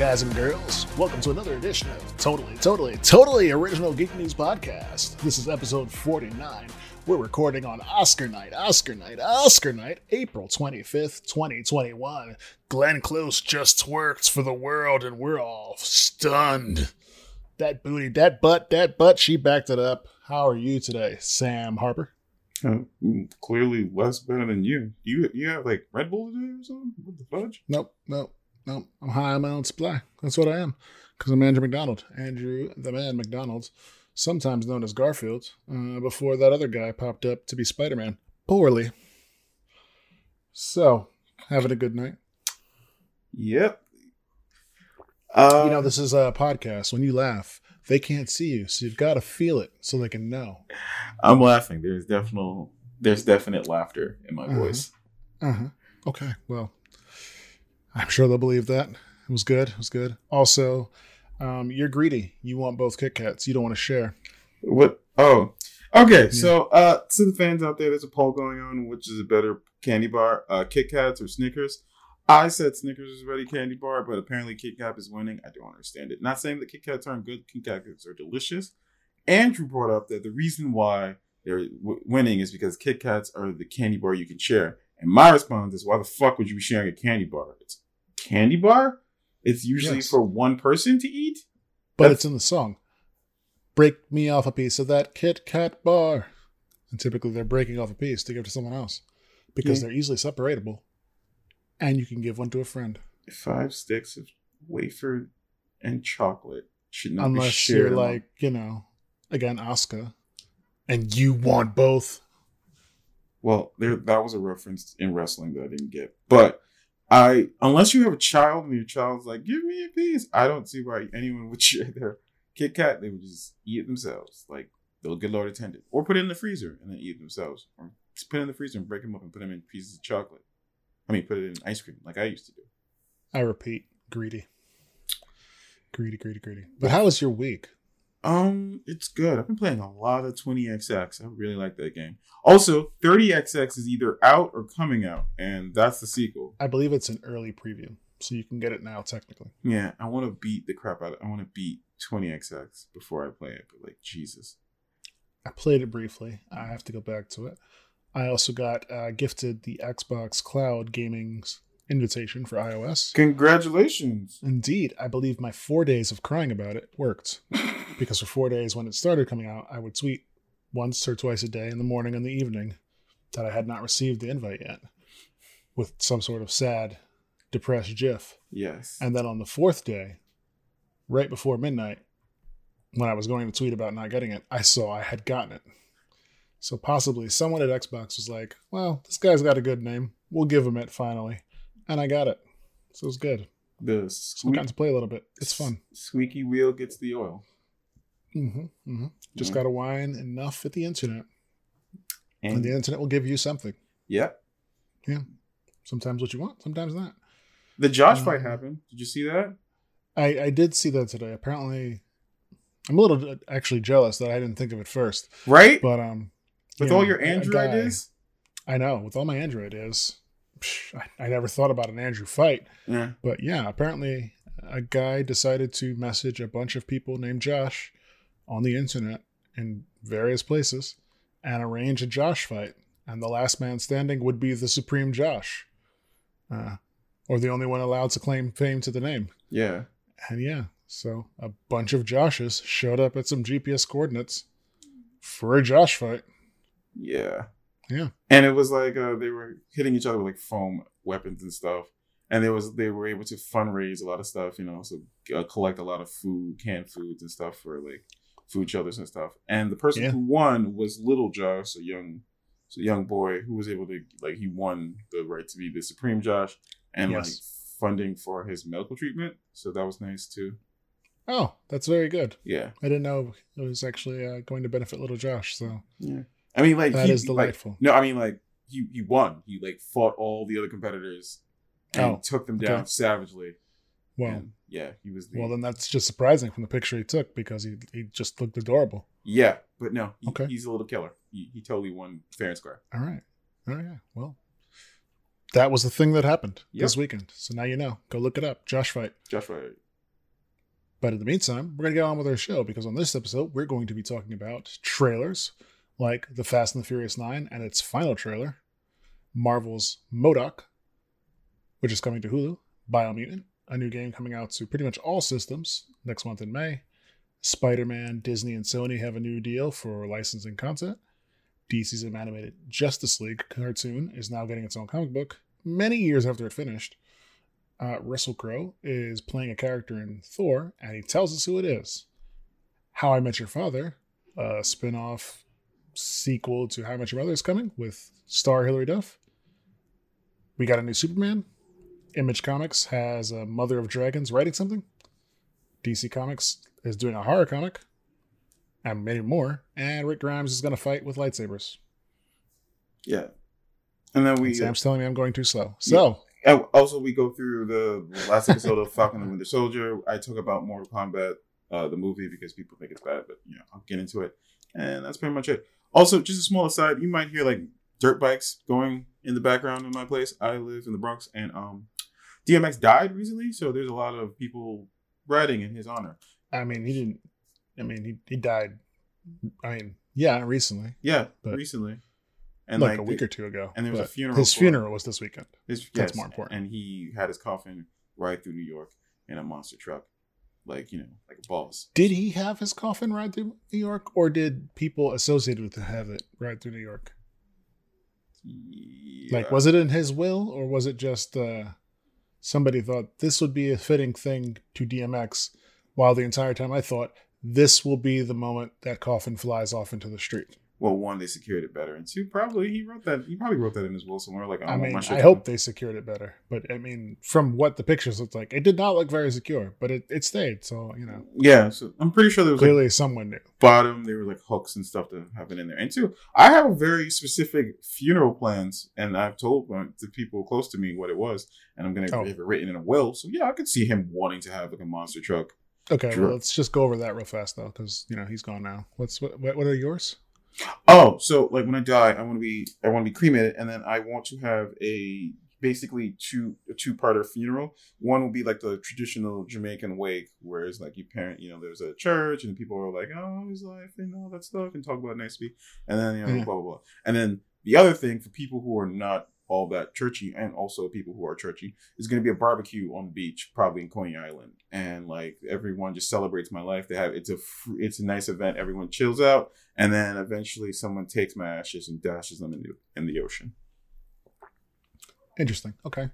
Guys and girls. Welcome to another edition of Totally, Totally, Totally Original Geek News Podcast. This is episode 49. We're recording on Oscar night, Oscar night, Oscar night, April 25th, 2021. Glenn Close just twerked for the world and we're all stunned. That booty, that butt, that butt, she backed it up. How are you today, Sam Harper? Uh, clearly less better than you. You you have like Red Bull today or something? What the fudge? Nope, nope, I'm high on my own supply. That's what I am. Because I'm Andrew McDonald. Andrew, the man McDonald's, sometimes known as Garfield, uh, before that other guy popped up to be Spider Man. Poorly. So, having a good night. Yep. Uh, you know, this is a podcast. When you laugh, they can't see you, so you've got to feel it so they can know. I'm laughing. There's definite there's definite laughter in my Uh-huh. voice. Uh huh. Okay. Well, I'm sure they'll believe that. It was good. It was good. Also, um, you're greedy. You want both Kit Kats. You don't want to share. What? Oh, okay. So, uh, to the fans out there, there's a poll going on. Which is a better candy bar, uh, Kit Kats or Snickers? I said Snickers is a better candy bar, but apparently Kit Kat is winning. I don't understand it. Not saying that Kit Kats aren't good. Kit Kats are delicious. Andrew brought up that the reason why they're w- winning is because Kit Kats are the candy bar you can share. And my response is, why the fuck would you be sharing a candy bar? It's a candy bar. It's usually Yes. for one person to eat. But That's- it's in the song. Break me off a piece of that Kit Kat bar. And typically they're breaking off a piece to give to someone else because Yeah. they're easily separatable. And you can give one to a friend. five sticks of wafer and chocolate should not be shared. Unless you're like, you know, again, Oscar, And you want both. Well, there that was a reference in wrestling that I didn't get. But I, unless you have a child and your child's like, "Give me a piece," I don't see why anyone would share their Kit Kat. They would just eat it themselves, like they'll get Lord intended, or put it in the freezer and then eat it themselves, or put it in the freezer and break them up and put them in pieces of chocolate. I mean, put it in ice cream like I used to do. I repeat, greedy. Greedy, greedy, greedy. But how was your week? Um, it's good. I've been playing a lot of 20XX. I really like that game. Also, 30XX is either out or coming out, and that's the sequel. I believe it's an early preview, so you can get it now technically. Yeah, I want to beat the crap out of I want to beat 20XX before I play it, but like Jesus. I played it briefly. I have to go back to it. I also got uh, gifted the Xbox Cloud Gaming's invitation for iOS. Congratulations. Indeed, I believe my four days of crying about it worked. Because for four days when it started coming out, I would tweet once or twice a day in the morning and the evening that I had not received the invite yet with some sort of sad, depressed GIF. yes. And then on the fourth day, right before midnight, when I was going to tweet about not getting it, I saw I had gotten it. So possibly someone at Xbox was like, well, this guy's got a good name. We'll give him it finally. And I got it. So it's good. the I got squeak, to play a little bit. It's fun. Squeaky wheel gets the oil. hmm hmm Just Yeah. got to whine enough at the internet. And And the internet will give you something. yeah, yeah. Sometimes what you want, sometimes not. the Josh Um, fight happened. Did you see that? I, I did see that today. Apparently, I'm a little actually jealous that I didn't think of it first. Right? But um, With you all know, your a Andrew guy- ideas? I know with all my Andrew ideas, psh, I, never thought about an Andrew fight. Yeah. But yeah, apparently a guy decided to message a bunch of people named Josh on the internet in various places and arrange a Josh fight. And the last man standing would be the Supreme Josh, uh, or the only one allowed to claim fame to the name. Yeah. And yeah, so a bunch of Joshes showed up at some GPS coordinates for a Josh fight. Yeah. Yeah. And it was like uh, they were hitting each other with like foam weapons and stuff. And there was they were able to fundraise a lot of stuff, you know, so uh, collect a lot of food, canned foods and stuff for like food shelters and stuff. And the person Yeah. who won was Little Josh, a young, a young boy who was able to like he won the right to be the Supreme Josh and like funding for his medical treatment. So that was nice too. Oh, that's very good. Yeah. I didn't know it was actually uh, going to benefit little Josh. So Yeah. I mean, like that he, is like, delightful. No, I mean like he he won. He like fought all the other competitors and Oh, took them down okay. savagely. well, And, yeah, he was the well, then that's just surprising from the picture he took because he he just looked adorable. yeah, but no, he, Okay. he's a little killer. He, he totally won fair and square. All right, oh, all right. Well, that was the thing that happened Yep. this weekend. So now you know. Go look it up. Josh Fight. Josh Fight. But in the meantime, we're going to get on with our show because on this episode, we're going to be talking about trailers like The Fast and the Furious 9 and its final trailer, Marvel's MODOK, which is coming to Hulu, Biomutant, a new game coming out to pretty much all systems next month in May. Spider Man, Disney, and Sony have a new deal for licensing content. DC's animated Justice League cartoon is now getting its own comic book many years after it finished. Uh, Russell Crowe is playing a character in Thor, and he tells us who it is. How I Met Your Father, a spin off sequel to How I Met Your Mother, is coming with star Hilary Duff. We got a new Superman. Image Comics has a Mother of Dragons writing something. DC Comics is doing a horror comic, and many more. And Rick Grimes is going to fight with lightsabers. Yeah. And then we And Sam's telling me I'm going too slow. So, And also, we go through the last episode of Falcon and Winter Soldier. I talk about Mortal Kombat, uh, the movie, because people think it's bad, but you know, I'll get into it. And that's pretty much it. Also, just a small aside, you might hear like dirt bikes going in the background in my place. I live in the Bronx, and um, DMX died recently, so there's a lot of people riding in his honor. I mean, he didn't. I mean, he, he died. I mean, yeah, recently, Yeah, But- recently, and like, like, a week the- or two ago. and there was a funeral His funeral was this weekend. his, that's yes, more important. And he had his coffin ride through New York in a monster truck, like you know, like a boss. Did he have his coffin ride through New York, or did people associated with him have it ride through New York? Like, was it in his will, or was it just uh, somebody thought this would be a fitting thing to DMX? While the entire time I thought this will be the moment that coffin flies off into the street. Well, one, they secured it better, and two, probably he wrote that. He probably wrote that in his will somewhere. Like, I, I mean, I hope they secured it better, but I mean, from what the pictures looked like, it did not look very secure, but it, it stayed. So you know, Yeah, so I'm pretty sure there was like clearly someone knew. bottom. There were like hooks and stuff to have it in there. And two, I have a very specific funeral plans, and I've told the people close to me what it was, and I'm gonna Oh. have it written in a will. So yeah, I could see him wanting to have like a monster truck. Okay, Sure. well, let's just go over that real fast though, because you know he's gone now. What's what? What what are yours? Oh, so like when I die, I want to be I want to be cremated, and then I want to have a basically two a two parter funeral. One will be like the traditional Jamaican wake, where it's like you parent, you know, there's a church, and people are like, oh, his life and all that stuff, and talk about it nicely, and then you know, Yeah. blah blah blah. And then the other thing for people who are not all that churchy, and also people who are churchy, is going to be a barbecue on the beach, probably in Coney Island, and like everyone just celebrates my life. They have it's a it's a nice event. Everyone chills out and then eventually someone takes my ashes and dashes them in the in the ocean. Interesting. Okay,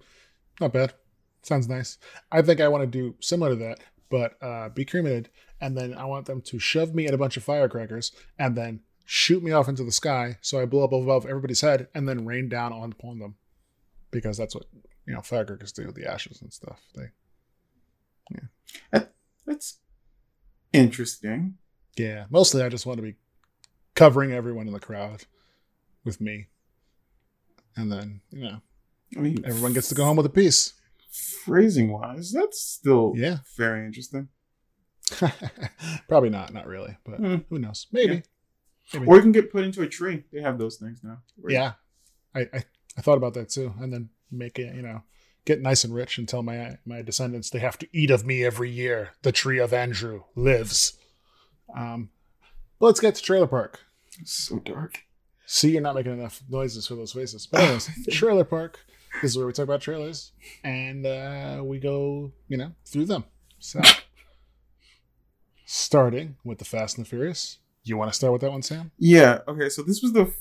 not bad. Sounds nice. I think I want to do similar to that, but uh, be cremated, and then I want them to shove me in a bunch of firecrackers, and then shoot me off into the sky, so I blow up above everybody's head, and then rain down on upon them, because that's what you know firecrackers do. The ashes and stuff. They yeah, That's interesting. Yeah, mostly I just want to be covering everyone in the crowd with me. And then, you know, I mean, everyone gets to go home with a piece. Phrasing wise, that's still Yeah. very interesting. Probably not, not really, but Hmm. who knows? Maybe. Maybe. Or you can get put into a tree. They have those things now. Yeah. I, I I thought about that too. And then make it, you know, get nice and rich and tell my my descendants they have to eat of me every year. The tree of Andrew lives. Um but let's get to Trailer Park. It's so dark. See, you're not making enough noises for those faces. But anyways, Trailer Park this is where we talk about trailers and uh, we go, you know, through them. So, starting with the Fast and the Furious. You want to start with that one, Sam? Yeah. Okay. So this was the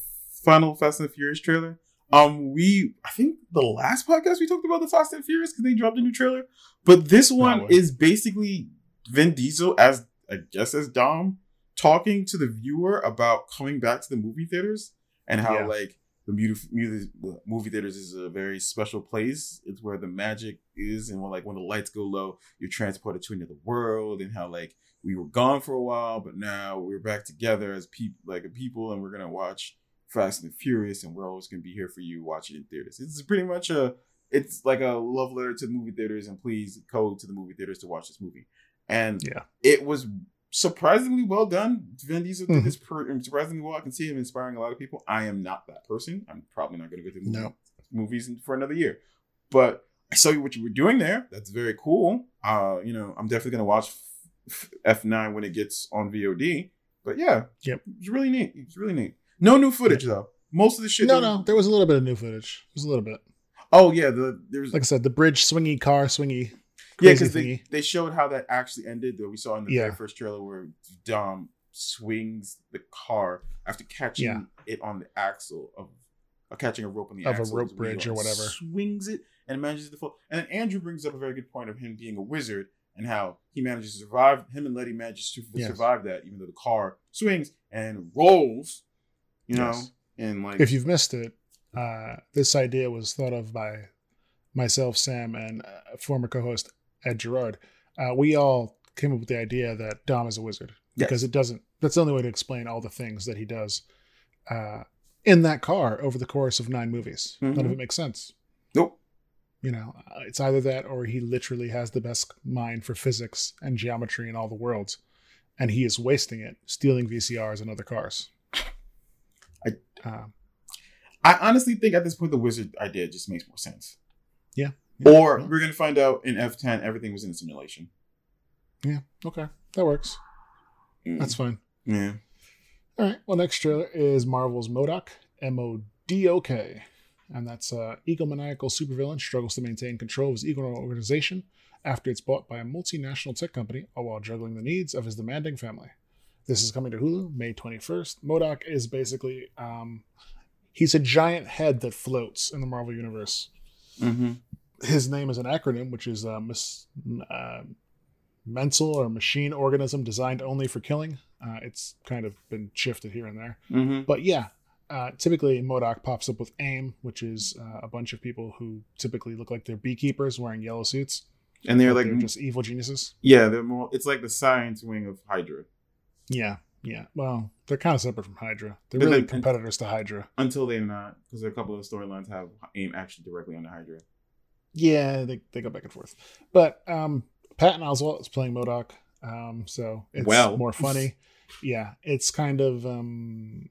final Fast and the Furious trailer. Um, we I think the last podcast we talked about the Fast and Furious because they dropped a new trailer, but this one Probably. is basically Vin Diesel as I guess as Dom talking to the viewer about coming back to the movie theaters and how Yeah. like the movie, movie movie theaters is a very special place. It's where the magic is, and when like when the lights go low, you're transported to another world, and how like we were gone for a while, but now we're back together as people, like a people, and we're gonna watch Fast and Furious, and we're always gonna be here for you, watching in theaters. It's pretty much a, it's like a love letter to the movie theaters, and please go to the movie theaters to watch this movie. And Yeah. it was surprisingly well done. Vin Diesel did Mhm. this per- surprisingly well. I can see him inspiring a lot of people. I am not that person. I'm probably not gonna go to movie No. movies for another year. But I saw you what you were doing there. That's very cool. Uh, you know, I'm definitely gonna watch F9 when it gets on VOD. But yeah, Yep. it's really neat. It's really neat. No new footage though. Most of the shit. no, no, there was a little bit of new footage. Was a little bit. Oh yeah, the there's Like I said, the bridge swingy car swingy. yeah because they, they showed how that actually ended. That we saw in the Yeah. very first trailer where Dom swings the car after catching Yeah. it on the axle of uh, catching a rope on the Of a rope bridge or whatever. Swings it and manages to fall. And then Andrew brings up a very good point of him being a wizard and how he manages to survive. Him and Letty manages to Yes. survive that, even though the car swings and rolls. You know, Yes. and like If you've missed it, uh, this idea was thought of by myself, Sam, and uh, former co-host Ed Gerard. Uh, we all came up with the idea that Dom is a wizard because Yes. it doesn't. That's the only way to explain all the things that he does uh, in that car over the course of nine movies. None of Mhm. it makes sense. You know, uh, it's either that or he literally has the best mind for physics and geometry in all the worlds, and he is wasting it stealing VCRs and other cars. I- Uh, I honestly think at this point the wizard idea just makes more sense. Yeah. Or Yeah. we're gonna find out in F10 everything was in a simulation. Yeah. Okay, that works. Mm. That's fine. yeah. All right. Well, next trailer is Marvel's MODOK, M O D O K, and that's uh, egomaniacal supervillain struggles to maintain control of his ego organization after it's bought by a multinational tech company, all while juggling the needs of his demanding family. This is coming to Hulu May 21st. MODOK is basically um, he's a giant head that floats in the Marvel universe. Mm-hmm. His name is an acronym, which is uh, mis- uh, mental or machine organism designed only for killing. Uh, it's kind of been shifted here and there. Mm-hmm. But yeah, uh, typically MODOK pops up with AIM, which is uh, a bunch of people who typically look like they're beekeepers wearing yellow suits. And they're like they're just evil geniuses. yeah, they're more. It's like the science wing of Hydra Yeah, yeah. Well, they're kind of separate from Hydra. They're really competitors to Hydra. until they're not, because a couple of storylines have AIM actually directly on the Hydra. Yeah, they, they go back and forth. But um, Patton Oswalt is playing MODOK, um, so it's Well. more funny. yeah, it's kind of. Um,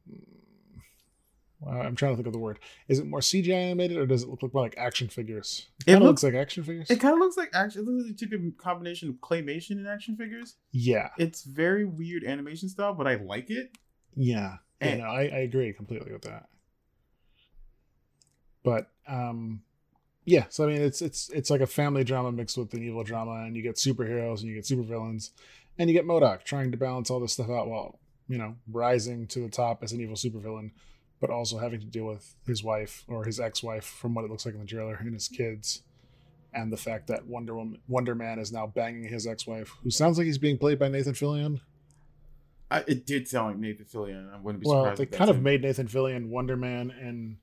I'm trying to think of the word. Is it more CGI animated or does it look more like action figures? It kind of looks- looks like action figures. It kind of looks like actually it looks like took a combination of claymation and action figures. yeah, It's very weird animation style, but I like it. yeah. Yeah, And- no, I, I agree completely with that. But um, yeah. So I mean, it's it's it's like a family drama mixed with an evil drama, and you get superheroes and you get supervillains, and you get MODOK trying to balance all this stuff out while you know rising to the top as an evil supervillain, but also having to deal with his wife or his ex-wife, from what it looks like in the trailer, and his kids. And the fact that Wonder Woman, Wonder Man is now banging his ex-wife, who sounds like he's being played by Nathan Fillion. I, it did sound like Nathan Fillion. I wouldn't be well, surprised. they kind of him. made Nathan Fillion Wonder Man in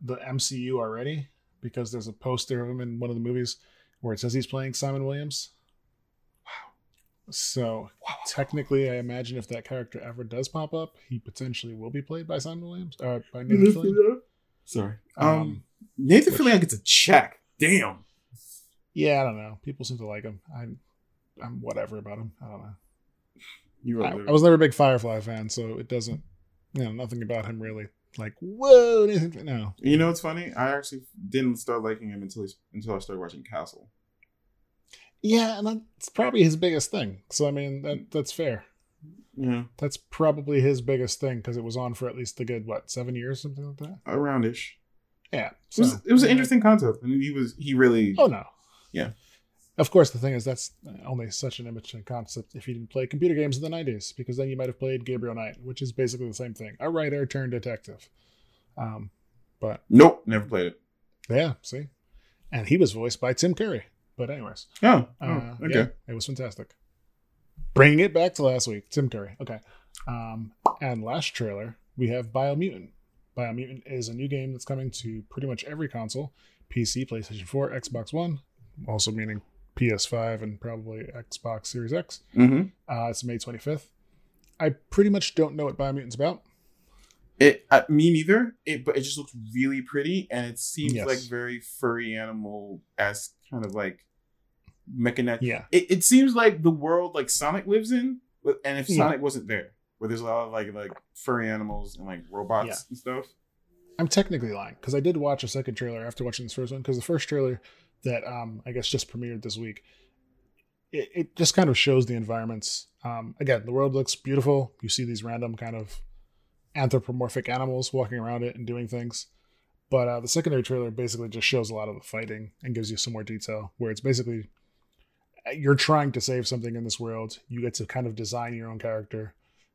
the MCU already because there's a poster of him in one of the movies where it says he's playing Simon Williams. Wow. So technically, I imagine if that character ever does pop up, he potentially will be played by Simon Williams or by Nathan Fillion. Sorry. Um, Um, Nathan which- Fillion gets a check. Damn. yeah, I don't know. People seem to like him. I'm, I'm whatever about him. I don't know. You I, I was never a big Firefly fan, so it doesn't, you know, nothing about him really like whoa. Nathan, no, You know what's funny? I actually didn't start liking him until he, until I started watching Castle. Yeah, and that's probably his biggest thing. So I mean, that that's fair. Yeah, That's probably his biggest thing because it was on for at least a good what seven years, something like that. aroundish. Yeah, It was, so- it was an interesting concept, and he was he really. Oh no. Yeah. Of course, the thing is that's only such an interesting concept if you didn't play computer games in the '90s, because then you might have played Gabriel Knight, which is basically the same thing, a writer turned detective. Um, but Nope, never played it. yeah, see, and he was voiced by Tim Curry. But anyways, Oh, oh, Uh, okay. yeah, it was fantastic. Bringing it back to last week, Tim Curry. Okay. Um, and last trailer, we have Biomutant. Biomutant is a new game that's coming to pretty much every console PC, PlayStation 4, Xbox One, also meaning PS5 and probably Xbox Series X. Mm-hmm. Uh, it's May 25th. I pretty much don't know what Biomutant's about. It uh, me neither. It but it just looks really pretty, and it seems Yes. like very furry animal as kind of like mechanism. Yeah. It, it seems like the world like Sonic lives in, but- and if Yeah. Sonic wasn't there, where there's a lot of like like furry animals and like robots Yeah. and stuff. I'm technically lying because I did watch a second trailer after watching this first one because the first trailer that um, I guess just premiered this week, it, it just kind of shows the environments. Um, again, the world looks beautiful. You see these random kind of anthropomorphic animals walking around it and doing things. But uh, the secondary trailer basically just shows a lot of the fighting and gives you some more detail, where it's basically you're trying to save something in this world. You get to kind of design your own character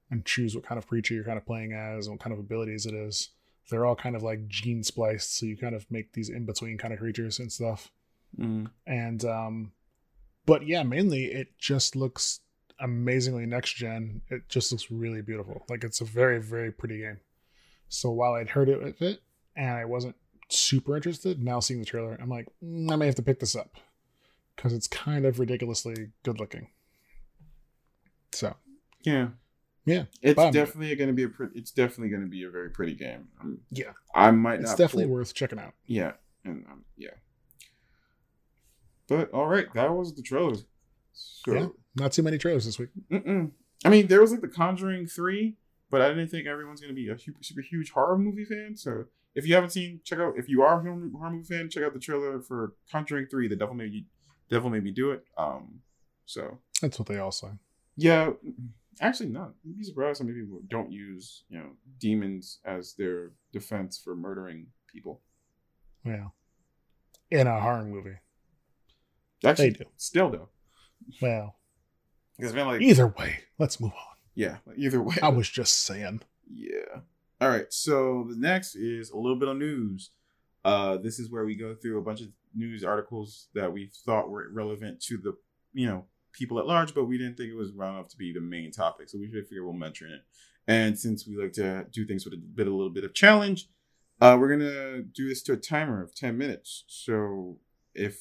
and choose what kind of creature you're kind of playing as and what kind of abilities it is. They're all kind of like gene spliced, so you kind of make these in between kind of creatures and stuff. Mm. And um, but yeah, mainly it just looks amazingly next gen. It just looks really beautiful. Like it's a very very pretty game. So while I'd heard it with it and I wasn't super interested, now seeing the trailer, I'm like, mm, I may have to pick this up because it's kind of ridiculously good looking. So Yeah. Yeah, It's I'm- definitely going to be a pretty. It's definitely going to be a very pretty game. Um, yeah, I might it's definitely pull- worth checking out. Yeah, and um, yeah. But all right, that was the trailers. So, Yeah. Not too many trailers this week. mm-mm. I mean, there was like the Conjuring three, but I didn't think everyone's gonna be a super, super huge horror movie fan. So if you haven't seen, check out. If you are a horror movie fan, check out the trailer for Conjuring three. The devil you, devil made me do it. Um, so That's what they all say. yeah, actually, not. You'd be surprised how many people don't use you know demons as their defense for murdering people. Yeah, in a horror movie, Actually, they do. still though, Well, because like either way, let's move on. yeah, either way. I was just saying. Yeah. All right. So the next is a little bit of news. Uh, this is where we go through a bunch of news articles that we thought were relevant to the you know people at large, but we didn't think it was round enough to be the main topic. So we should figure we'll mention it. And since we like to do things with a bit, a little bit of challenge, uh, we're gonna do this to a timer of ten minutes. So if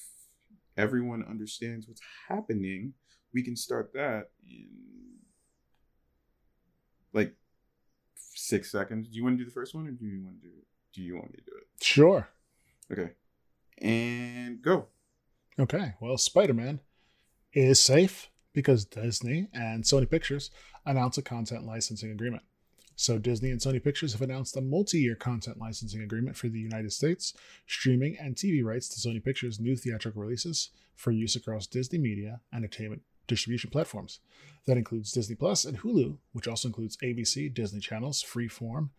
everyone understands what's happening, we can start that in like six seconds. Do you want to do the first one, or do you want to do? Do you want me to do it? Sure. Okay, and go. Okay. Well, Spider Man is safe because Disney and Sony Pictures announced a content licensing agreement. So, Disney and Sony Pictures have announced a multi year content licensing agreement for the United States, streaming and TV rights to Sony Pictures' new theatrical releases for use across Disney media entertainment distribution platforms. That includes Disney Plus and Hulu, which also includes ABC, Disney Channels, Freeform,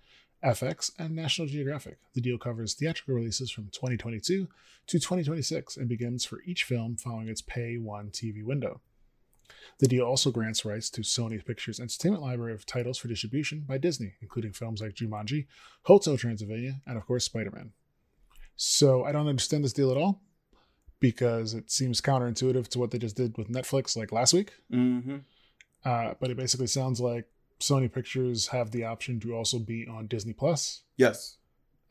FX, and National Geographic. The deal covers theatrical releases from 2022 to 2026 and begins for each film following its Pay One TV window. The deal also grants rights to Sony Pictures' entertainment library of titles for distribution by Disney, including films like Jumanji, Hotel Transylvania, and of course Spider Man. So I don't understand this deal at all because it seems counterintuitive to what they just did with Netflix like last week. Mm-hmm. Uh, but it basically sounds like Sony Pictures have the option to also be on Disney Plus, Yes.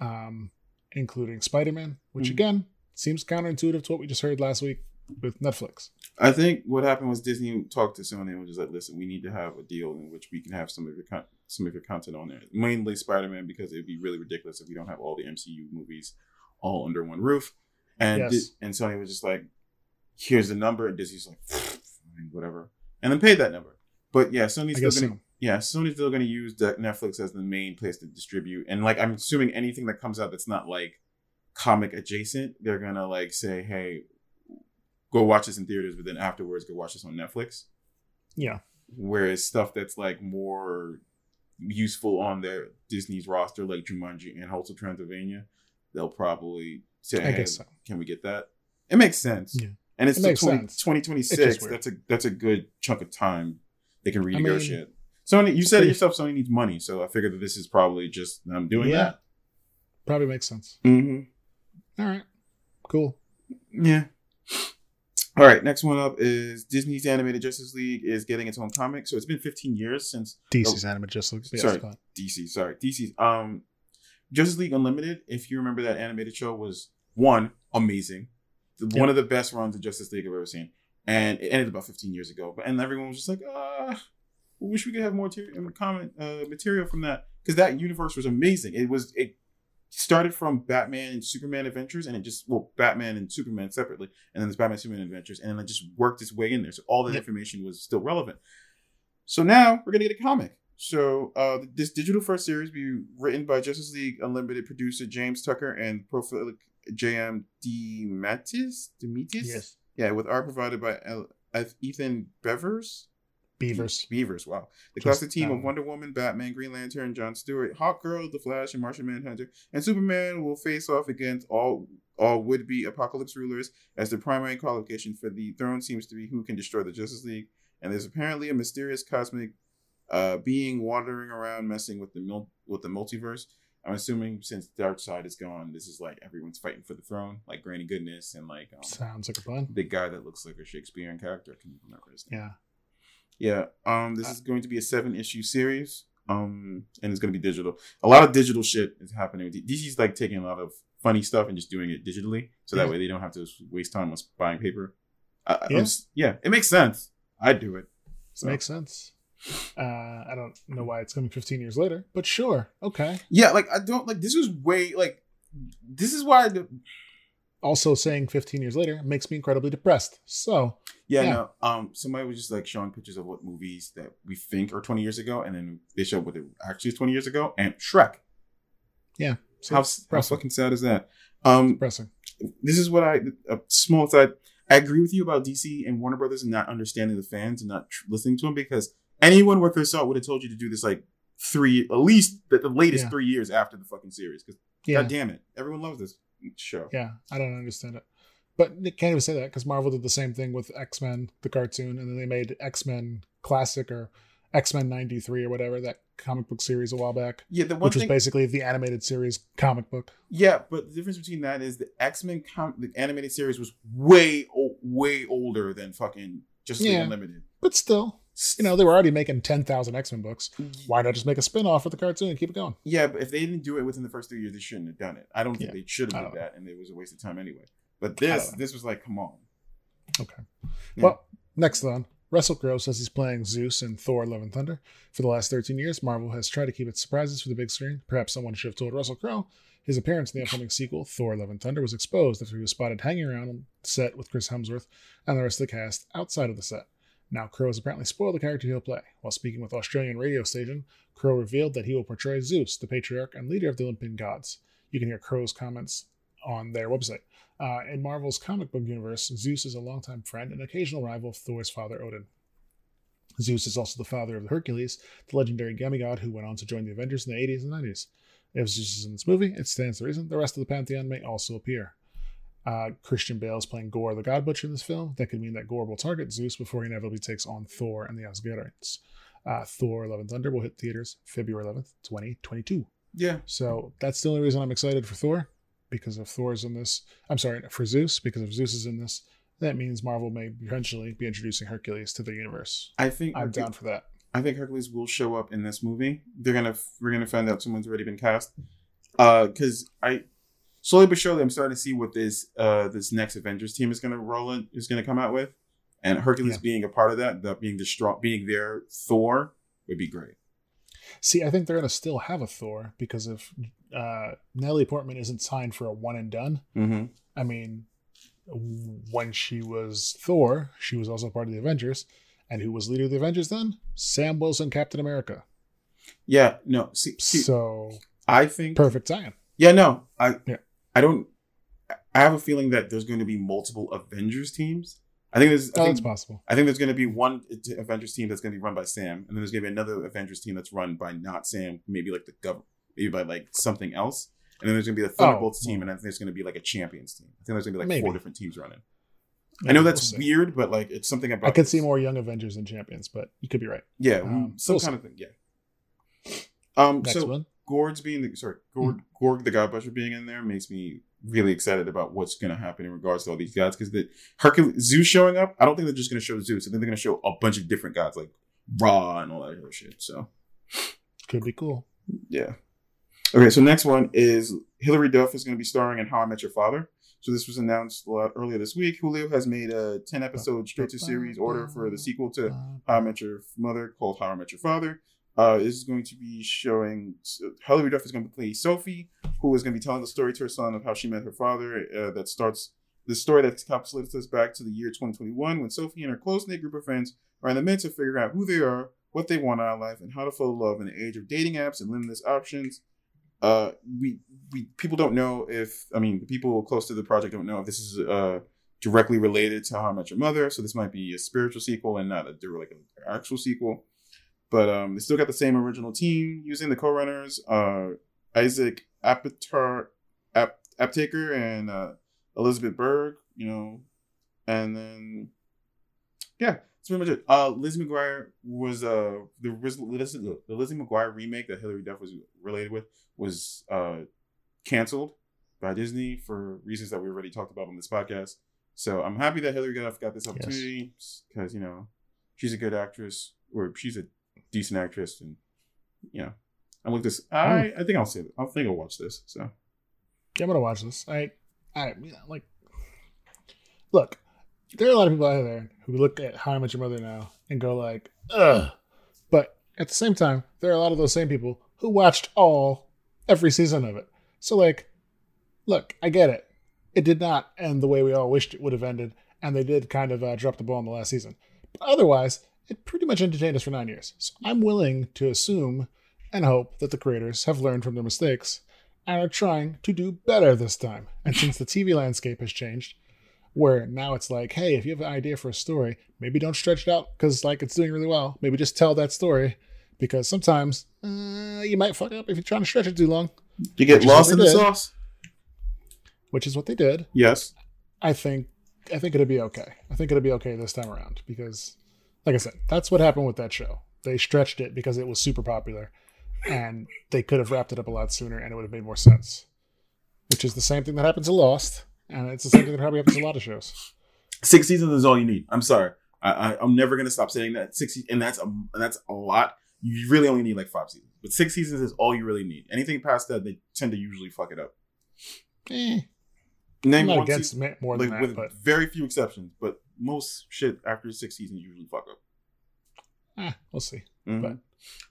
um, including Spider Man, which Mhm. again seems counterintuitive to what we just heard last week with Netflix. I think what happened was Disney talked to Sony and was just like, "Listen, we need to have a deal in which we can have some of your con- some of your content on there, mainly Spider Man, because it'd be really ridiculous if we don't have all the MCU movies all under one roof." And Yes. Di- and Sony was just like, "Here's the number," and Disney's like, "Fine, "Whatever," and then paid that number. But yeah, Sony's still gonna so. Yeah, Sony's still gonna use the Netflix as the main place to distribute, and like I'm assuming anything that comes out that's not like comic adjacent, they're gonna like say, "Hey, go watch this in theaters," but then afterwards go watch this on Netflix. Yeah. Whereas stuff that's like more useful on their Disney's roster, like Jumanji and Hotel Transylvania, they'll probably say, I "Hey, guess so. can we get that?" It makes sense. Yeah. And it's It 20, 2026. It's. That's a that's a good chunk of time they can mean, renegotiate. Sony, you said it yourself. Sony needs money, so I figured that this is probably just them doing Yeah. that. Probably makes sense. Mm-hmm. All right. Cool. Yeah. All right. Next one up is Disney's animated Justice League is getting its own comic. So it's been 15 years since DC's animated Justice League. Sorry. DC. Sorry, DC's um Justice League Unlimited. If you remember that animated show was one amazing, The- one of the best runs of Justice League I've ever seen, and it ended about 15 years ago. But and everyone was just like, ah, we wish we could have more ter- comment uh, material from that because that universe was amazing. It was it started from Batman and Superman adventures, and it just well Batman and Superman separately, and then there's Batman Superman adventures, and then it just worked its way in there. So all the Yep. information was still relevant. So now we're gonna get a comic. so uh, this digital first series be written by Justice League Unlimited producer James Tucker and Profilic JM DeMatteis. DeMatteis? Yes. Yeah, with art provided by L- Ethan Beavers. Beavers. Beavers, wow. The Just, classic team of Wonder Woman, Batman, Green Lantern, John Stewart, Hawkgirl, The Flash, and Martian Manhunter, and Superman will face off against all all would be apocalypse rulers as the primary qualification for the throne seems to be who can destroy the Justice League. And there's apparently a mysterious cosmic uh, being wandering around messing with the mul- with the multiverse. I'm assuming since Darkseid is gone, this is like everyone's fighting for the throne, like Granny Goodness and like um, Sounds like a fun. the guy that looks like a Shakespearean character. I can remember his name. Yeah. Yeah. Um, this is going to be a seven issue series. Um, and it's going to be digital. A lot of digital shit is happening. DC's like taking a lot of funny stuff and just doing it digitally, so that way they don't have to waste time on buying paper. I, Yeah. Yeah, it makes sense. I'd do it. So. Makes sense. Uh, I don't know why it's coming 15 years later, but sure. Okay. yeah, like I don't like this was way like this is why do, Also, saying 15 years later makes me incredibly depressed. So, yeah, Yeah. no um somebody was just like showing pictures of what movies that we think are 20 years ago and then they showed what it actually is 20 years ago and Shrek. yeah. So How, how fucking sad is that? Um depressing. this is what I a small side. I agree with you about DC and Warner Brothers and not understanding the fans and not tr- listening to them because anyone worth their salt would have told you to do this like three, at least the, the latest Yeah. three years after the fucking series. Because Yeah. god damn it, everyone loves this show. Yeah. I don't understand it. But you can't even say that because Marvel did the same thing with X Men, the cartoon, and then they made X Men Classic or X Men 93 or whatever, that comic book series a while back, Yeah, the one which was basically the animated series comic book. yeah, but the difference between that is the X Men com- the animated series was way o- way older than fucking Justice League Yeah. Unlimited. But still, you know, they were already making 10,000 X Men books. Mm-hmm. Why not just make a spin off of the cartoon and keep it going? Yeah, but if they didn't do it within the first three years, they shouldn't have done it. I don't think Yeah. they should have don't did that, and it was a waste of time anyway. But this, this was like, come on. Okay. Yeah. Well, next on, Russell Crowe says he's playing Zeus in Thor Love and Thunder. For the last 13 years, Marvel has tried to keep its surprises for the big screen. Perhaps someone should have told Russell Crowe his appearance in the upcoming sequel, Thor Love and Thunder, was exposed after he was spotted hanging around on set with Chris Hemsworth and the rest of the cast outside of the set. Now, Crowe has apparently spoiled the character he'll play. While speaking with Australian radio station, Crowe revealed that he will portray Zeus, the patriarch and leader of the Olympian gods. You can hear Crowe's comments on their website. Uh, in Marvel's comic book universe, Zeus is a longtime friend and occasional rival of Thor's father Odin. Zeus is also the father of Hercules, the legendary demigod who went on to join the Avengers in the 80s and 90s. If Zeus is in this movie, it stands to reason the rest of the pantheon may also appear. Uh, Christian Bale is playing Gorr the God Butcher in this film. That could mean that Gorr will target Zeus before he inevitably takes on Thor and the Asgardians. Uh, Thor Love and Thunder will hit theaters February 11th, 2022. Yeah, So that's the only reason I'm excited for Thor, because of Thor's in this. I'm sorry, for Zeus, because of Zeus is in this. That means Marvel may potentially be introducing Hercules to the universe. I think I'm down for that. I think Hercules will show up in this movie. They're gonna we're gonna find out someone's already been cast. Uh, because I slowly but surely I'm starting to see what this uh this next Avengers team is gonna roll in is gonna come out with, and Hercules Yeah. being a part of that, that being the strong being their Thor would be great. See, I think they're going to still have a Thor because if uh, Natalie Portman isn't signed for a one and done, Mm-hmm. I mean, when she was Thor, she was also part of the Avengers. And who was leader of the Avengers then? Sam Wilson, Captain America. Yeah, no. See, see So I think perfect tie-in. Yeah, no, I Yeah. I don't. I have a feeling that there's going to be multiple Avengers teams. I think there's. I Oh, think, that's possible. I think there's going to be one Avengers team that's going to be run by Sam, and then there's going to be another Avengers team that's run by not Sam, maybe like the government, maybe by like something else. And then there's going to be the Thunderbolts Oh, team, and I think there's going to be like a Champions team. I think there's going to be like Maybe. four different teams running. I Yeah, know we'll that's weird, but like it's something about. I could see more young Avengers than champions, but you could be right. Yeah, um, some we'll kind of thing. Yeah. Um. Next so one. Gord's being the sorry, Gord, hmm. Gorg the Godbusher being in there makes me really excited about what's going to happen in regards to all these gods because the Hercules Zeus showing up. I don't think they're just going to show Zeus. I think they're going to show a bunch of different gods like Ra and all that other shit. So Could be cool. yeah. Okay, so next one is Hilary Duff is going to be starring in How I Met Your Father. So this was announced a lot earlier this week. Hulu has made a ten episode straight to series order for the sequel to How I Met Your Mother called How I Met Your Father. Uh, this is going to be showing Hilary Duff is going to play Sophie, who is going to be telling the story to her son of how she met her father. Uh, that starts the story that encapsulates us back to the year 2021 when Sophie and her close knit group of friends are in the midst of figuring out who they are, what they want out of life, and how to fall in love in the age of dating apps and limitless options. Uh, we we people don't know if I mean the people close to the project don't know if this is uh directly related to How I Met Your Mother, so this might be a spiritual sequel and not a like an actual sequel. But um, they still got the same original team using the co-runners, uh, Isaac Aptar, Ap, Aptaker and uh, Elizabeth Berg, you know, and then yeah, that's pretty much it. Uh, Lizzie McGuire was uh the the Lizzie McGuire remake that Hilary Duff was related with was uh canceled by Disney for reasons that we already talked about on this podcast. So I'm happy that Hilary Duff got this opportunity because yes. you know she's a good actress or she's a decent actress, and you know I like this. I hmm. I think I'll see it. I think I'll watch this. So yeah, I'm gonna watch this. I I like look. There are a lot of people out there who look at How I Met Your Mother now and go like, ugh. But at the same time, there are a lot of those same people who watched all every season of it. So like, look, I get it it did not end the way we all wished it would have ended, and they did kind of uh, drop the ball in the last season. But otherwise, it pretty much entertained us for nine years. So I'm willing to assume and hope that the creators have learned from their mistakes and are trying to do better this time. And since the TV landscape has changed, where now it's like, hey, if you have an idea for a story, maybe don't stretch it out because like it's doing really well. Maybe just tell that story because sometimes uh, you might fuck up if you're trying to stretch it too long. You get lost in the sauce which is what they did. Yes. I think I think it'll be okay. I think it'll be okay this time around because, like I said, that's what happened with that show. They stretched it because it was super popular, and they could have wrapped it up a lot sooner, and it would have made more sense. Which is the same thing that happens to Lost, and it's the same thing that probably happens to a lot of shows. Six seasons is all you need. I'm sorry. I, I, am never gonna stop saying that. Six, and that's a and that's a lot. You really only need like five seasons, but six seasons is all you really need. Anything past that, they tend to usually fuck it up. Eh, Name I'm not against season, more than like, that, with but very few exceptions. But most shit after six seasons usually fuck up. Ah, we'll see. Mm-hmm. But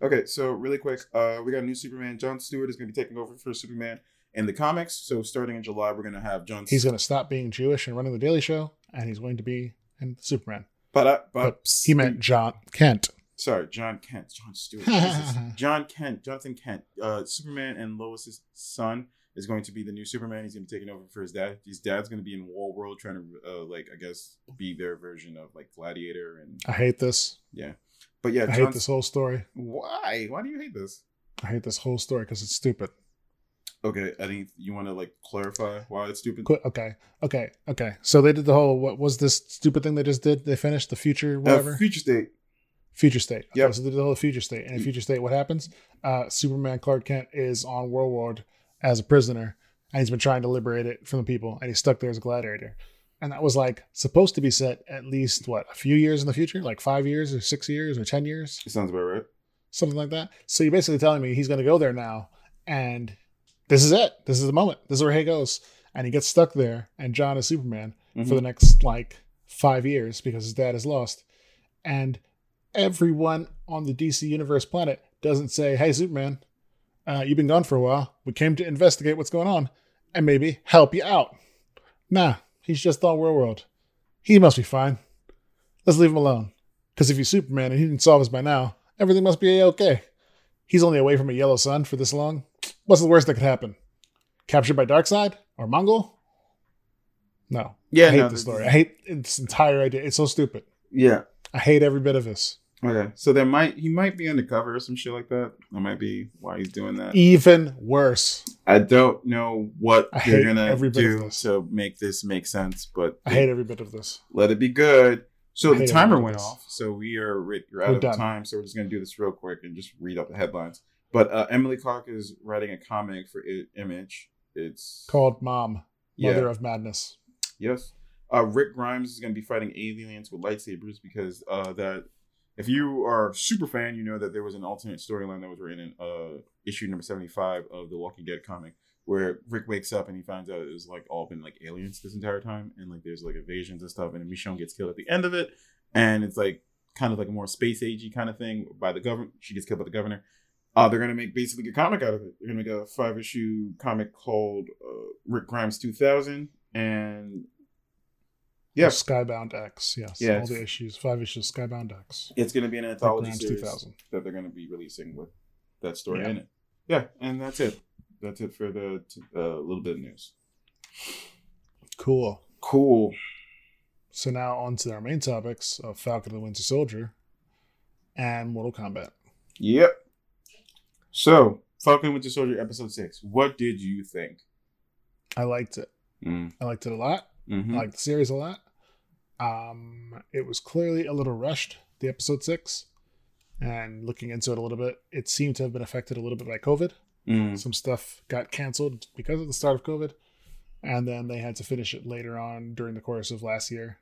okay, so really quick, uh, we got a new Superman. John Stewart is going to be taking over for Superman in the comics. So starting in July, we're going to have John. He's going to stop being Jewish and running the Daily Show, and he's going to be in Superman. But uh, but, but he meant John Kent. Sorry, John Kent. John Stewart. John Kent. Jonathan Kent. Uh, Superman and Lois's son is going to be the new Superman. He's going to be taking over for his dad. His dad's going to be in War World, trying to uh, like I guess be their version of like Gladiator. And I hate this. Yeah, but yeah, I hate this whole story. Why? Why do you hate this? I hate this whole story because it's stupid. Okay, Eddie, you want to like clarify why it's stupid? Okay, okay, okay. So they did the whole what was this stupid thing they just did? They finished the future uh, whatever. Uh, future state. Future state. Yeah. Okay, so they did the whole future state. And in future state, what happens? Uh, Superman Clark Kent is on World War as a prisoner and he's been trying to liberate it from the people, and he's stuck there as a gladiator. And that was like supposed to be set at least what a few years in the future, like five years or six years or ten years. It sounds about right. Something like that. So you're basically telling me he's going to go there now, and this is it. This is the moment. This is where he goes, and he gets stuck there. And John is Superman mm-hmm. for the next like five years because his dad is lost, and everyone on the DC Universe planet doesn't say, "Hey, Superman, uh, you've been gone for a while. We came to investigate what's going on and maybe help you out. Nah, he's just on World World. He must be fine. Let's leave him alone. Because if he's Superman and he didn't solve us by now, everything must be okay. He's only away from a yellow sun for this long. What's the worst that could happen? Captured by Darkseid or Mongul? No. Yeah, I hate no, the story. I hate its entire idea. It's so stupid. Yeah. I hate every bit of this. Okay, so there might he might be undercover or some shit like that. That might be why he's doing that. Even worse. I don't know what I they're gonna do to make this make sense, but I hate every bit of this. Let it be good. So the timer went off, so we are you're out we're of done. time. So we're just gonna do this real quick and just read up the headlines. But uh, Emily Clarke is writing a comic for I- Image. It's called Mom, Mother yeah. of Madness. Yes. Uh, Rick Grimes is going to be fighting aliens with lightsabers because uh, that if you are a super fan, you know that there was an alternate storyline that was written in uh, issue number 75 of the Walking Dead comic where Rick wakes up and he finds out it was like all been like aliens this entire time and like there's like evasions and stuff and Michonne gets killed at the end of it and it's like kind of like a more space agey kind of thing by the government. She gets killed by the governor. Uh, they're gonna make basically a comic out of it. They're gonna make a five issue comic called uh, Rick Grimes 2000 and Yeah. Skybound X. Yes. Yeah, All the issues. Five issues. Skybound X. It's going to be an anthology series 2000. that they're going to be releasing with that story Yeah. in it. Yeah, and that's it. That's it for the t- uh, little bit of news. Cool. Cool. So now on to our main topics of Falcon and the Winter Soldier and Mortal Kombat. Yep. So, Falcon and Winter Soldier episode six. What did you think? I liked it. Mm. I liked it a lot. Hmm I liked the series a lot. Um, it was clearly a little rushed, the episode six. And looking into it a little bit, it seemed to have been affected a little bit by COVID. Mm. Some stuff got canceled because of the start of COVID. And then they had to finish it later on during the course of last year.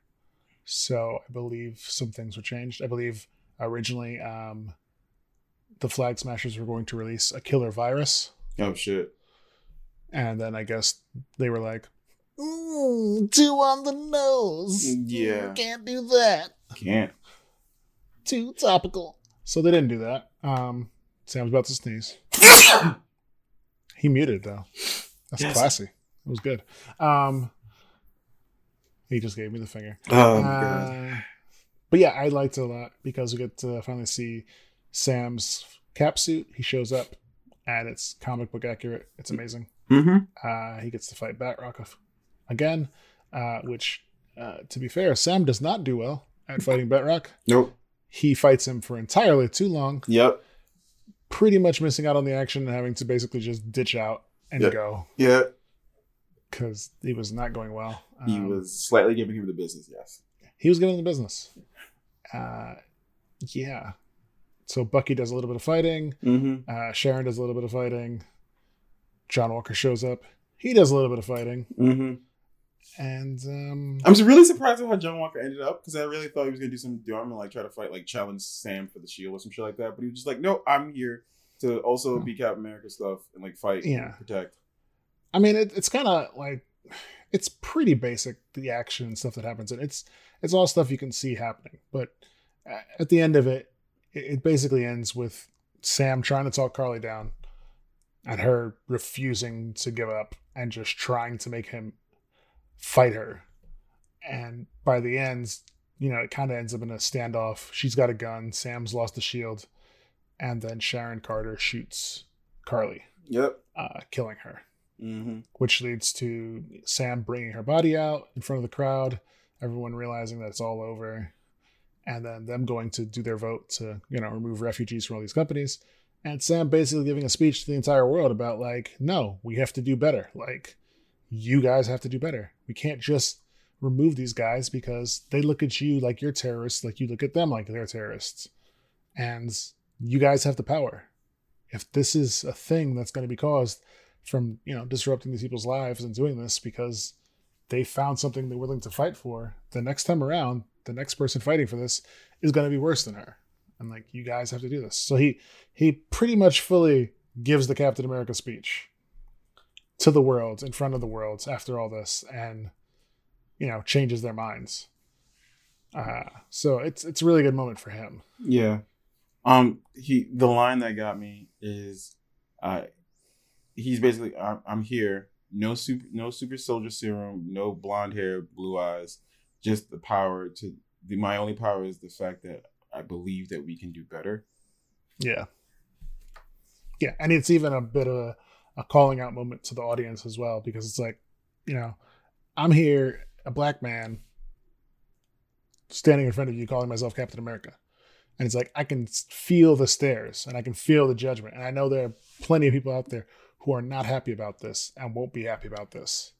So I believe some things were changed. I believe originally um, the Flag Smashers were going to release a killer virus. Oh shit. And then I guess they were like, mm, too on the nose. Yeah. Can't do that. Can't. Too topical. So they didn't do that. Um, Sam's about to sneeze. he muted though. That's Yes. classy. It was good. Um, he just gave me the finger. Oh god. Uh, but yeah, I liked it a lot because we get to finally see Sam's cap suit. He shows up, and it's comic book accurate. It's amazing. Mm-hmm. Uh, he gets to fight Batroc of- again, uh, which, uh, to be fair, Sam does not do well at fighting Batroc. Nope. He fights him for entirely too long, Yep. pretty much missing out on the action and having to basically just ditch out and Yeah. go Yeah. because he was not going well. He Um, was slightly giving him the business. Yes. he was giving him the business. Uh, yeah. So Bucky does a little bit of fighting. Mm-hmm. Uh, Sharon does a little bit of fighting. John Walker shows up. He does a little bit of fighting, Mm-hmm. And um, I'm just really surprised at how John Walker ended up because I really thought he was gonna do some dumb and like try to fight like challenge Sam for the shield or some shit like that. But he was just like, no, I'm here to also be Captain America stuff and like fight, Yeah. and protect. I mean, it, it's kind of like it's pretty basic the action and stuff that happens, and it's it's all stuff you can see happening. But uh, at the end of it, it basically ends with Sam trying to talk Karli down, and her refusing to give up and just trying to make him fight her. And by the end, you know, it kind of ends up in a standoff. She's got a gun. Sam's lost the shield, and then Sharon Carter shoots Karli, Yep. uh, killing her Mm-hmm. which leads to Sam bringing her body out in front of the crowd, everyone realizing that it's all over, and then them going to do their vote to, you know, remove refugees from all these companies. And Sam basically giving a speech to the entire world about, like, no, we have to do better. Like, you guys have to do better. We can't just remove these guys because they look at you like you're terrorists, like you look at them like they're terrorists. And you guys have the power. If this is a thing that's going to be caused from you know disrupting these people's lives and doing this because they found something they're willing to fight for the next time around the next person fighting for this is going to be worse than her and like you guys have to do this so he he pretty much fully gives the captain america speech to the world in front of the world after all this and you know changes their minds uh so it's it's a really good moment for him Yeah. Um. He the line that got me is, uh, he's basically I'm, I'm here. No super, no super soldier serum. No blonde hair, blue eyes. Just the power to. The, my only power is the fact that I believe that we can do better. Yeah. Yeah, and it's even a bit of a, a calling out moment to the audience as well because it's like, you know, I'm here, a black man, standing in front of you, calling myself Captain America, and it's like I can feel the stares and I can feel the judgment, and I know there are plenty of people out there who are not happy about this and won't be happy about this,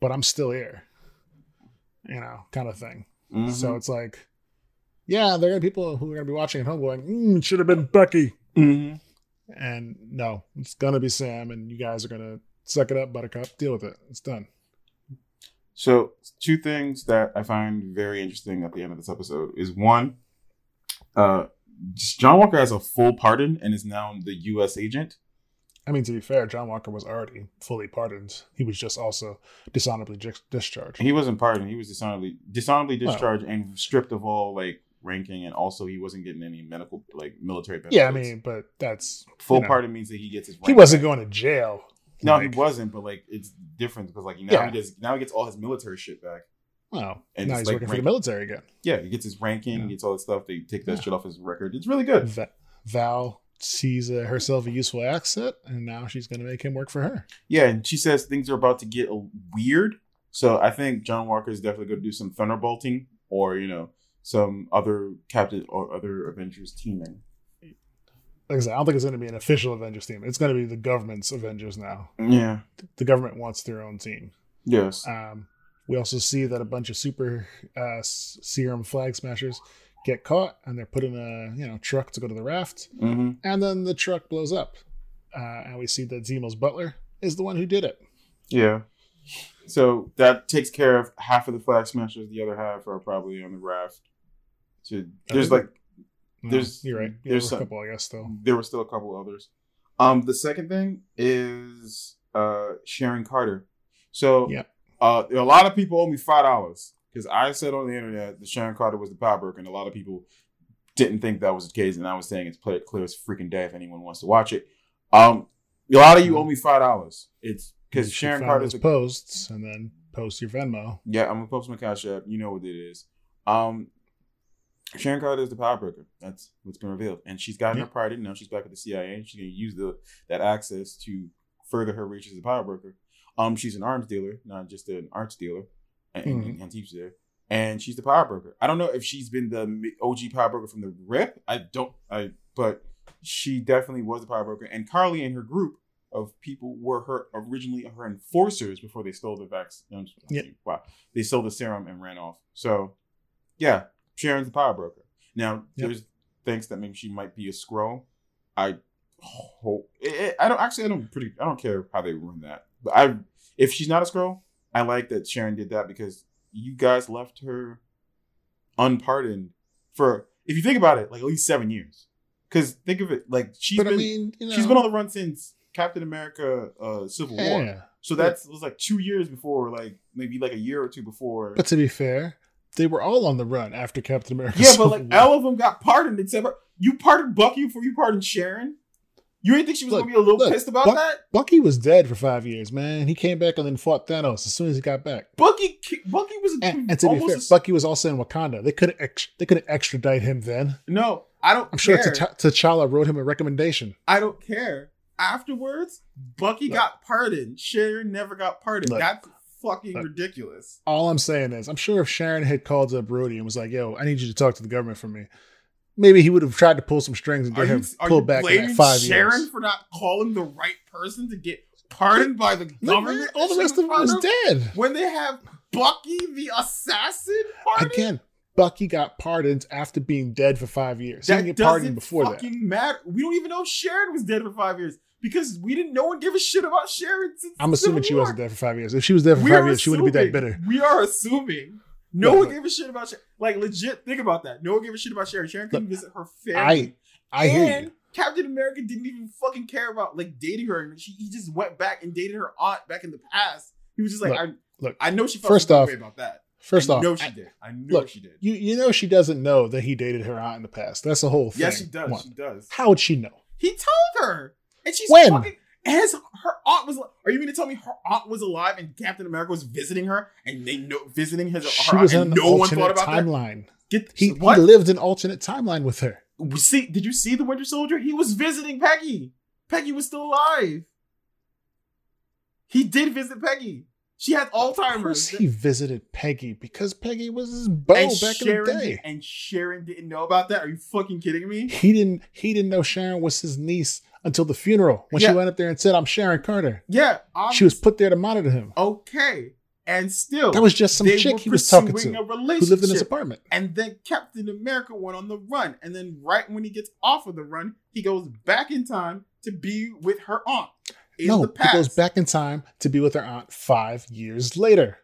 but I'm still here, you know, kind of thing. Mhm. So it's like, yeah, there are people who are gonna be watching at home going, mm, "Should have been Bucky." Mhm. And no, it's gonna be Sam, and you guys are gonna suck it up, Buttercup. Deal with it. It's done. So, two things that I find very interesting at the end of this episode is one, uh, John Walker has a full pardon and is now the U.S. agent. I mean, to be fair, John Walker was already fully pardoned. He was just also dishonorably dis- discharged. He wasn't pardoned; he was dishonorably dishonorably Well. discharged and stripped of all like ranking, and also he wasn't getting any medical like military benefits. yeah, I mean, but that's full you know, pardon means that he gets his. He wasn't back. going to jail. No, Like, he wasn't, but like it's different because like now Yeah. he does now he gets all his military shit back. Wow. And now he's like working for the military again. Yeah, he gets his ranking, Yeah. gets all that stuff. They take that Yeah. shit off his record. It's really good. Va- Val sees uh, herself a useful asset, and now she's going to make him work for her. Yeah, and she says things are about to get a- weird. So I think John Walker is definitely going to do some thunderbolting, or you know, some other Captain or other Avengers teaming. Like I said, I don't think it's going to be an official Avengers team. It's going to be the government's Avengers now. Yeah. The government wants their own team. Yes. Um, we also see that a bunch of super uh, serum flag smashers get caught, and they're put in a you know truck to go to the raft, hmm and then the truck blows up, uh, and we see that Zemo's butler is the one who did it. Yeah. So that takes care of half of the flag smashers. The other half are probably on the raft. So there's like No, There's- you're right. Yeah, there's a couple, I guess, though. there were still a couple others. Um, the second thing is uh Sharon Carter. So Yeah. uh, a lot of people owe me five dollars because I said on the internet that Sharon Carter was the power broker, and a lot of people didn't think that was the case, and I was saying it's clear, clear as freaking day if anyone wants to watch it. Um, a lot of you owe me five dollars. It's because Sharon Carter's posts and then post your Venmo. yeah, I'm gonna post my cash app. You know what it is. Um, Sharon Carter is the power broker. That's what's been revealed, and she's gotten Yeah. her pardon. Now she's back at the CIA, and she's gonna use the that access to further her reach as a power broker. Um, she's an arms dealer, not just an arts dealer, and, Mhm. and, and teaches there. And she's the power broker. I don't know if she's been the OG power broker from the rip. I don't. I but she definitely was the power broker. And Karli and her group of people were her originally her enforcers before they stole the vaccine. Yep. Wow, they stole the serum and ran off. So, yeah, Sharon's the power broker. Now, Yep. there's things that maybe she might be a Skrull. I hope. eh, I don't actually. I don't pretty. I don't care how they run that. But I, if she's not a Skrull, I like that Sharon did that because you guys left her unpardoned for. If you think about it, like at least seven years. Because think of it, like she's but been I mean, you know, she's been on the run since Captain America: uh, Civil War. So that's was like two years before, like maybe like a year or two before. But to be fair, they were all on the run after Captain America. yeah, but like all of them got pardoned except for you pardoned Bucky before you pardoned Sharon. You didn't think she was Look, gonna be a little look, pissed about Buck- that? Bucky was dead for five years, man. He came back and then fought Thanos as soon as he got back. Bucky, Bucky was And, and to be fair, a- Bucky was also in Wakanda. They could ex- they could extradite him then. no, I don't. I'm sure care. T'Ch- T'Challa wrote him a recommendation. I don't care. Afterwards, Bucky Look. got pardoned. Sharon never got pardoned. Look. That's fucking Look. ridiculous. All I'm saying is, I'm sure if Sharon had called up Brody and was like, "Yo, I need you to talk to the government for me," maybe he would have tried to pull some strings and get you, him pulled back in that five Sharon years. Sharon for not calling the right person to get pardoned by the government? all the rest of them was dead. When they have Bucky the assassin pardoned? Again, Bucky got pardoned after being dead for five years. He didn't get pardoned before that. fucking matter. We don't even know if Sharon was dead for five years because we didn't. No one give a shit about Sharon since. I'm assuming she wasn't there for five years. If she was there for We five years, she wouldn't be that bitter. We are assuming. No Look, one look. gave a shit about Sharon. Like legit, think about that. No one gave a shit about Sharon. Sharon couldn't visit her family. I I hear you. Captain America didn't even fucking care about like dating her, and she, he just went back and dated her aunt back in the past. He was just like, Look, I look, I know she felt first off- about that. First I off, know she I- did. I know look, she did. you you know she doesn't know that he dated her aunt in the past. That's the whole thing. Yes, she does. One. She does. How would she know? He told her, and she's When? fucking. As her aunt was, are you going to tell me her aunt was alive and Captain America was visiting her, and they know visiting his She her was aunt, in and an no one thought about that? timeline. Get He, he lived an alternate timeline with her. See, did you see the Winter Soldier? He was visiting Peggy. Peggy was still alive. He did visit Peggy. She had Alzheimer's. he visited Peggy because Peggy was his beau and back Sharon in the day. and Sharon didn't know about that. Are you fucking kidding me? He didn't. He didn't know Sharon was his niece until the funeral when Yeah. she went up there and said, "I'm Sharon Carter." Yeah, She was put there to monitor him. okay, and still That was just some chick he was talking to a who relationship. lived in his apartment. And then Captain America went on the run, and then right when he gets off of the run, he goes back in time to be with her aunt in no, the past. he goes back in time to be with her aunt five years later.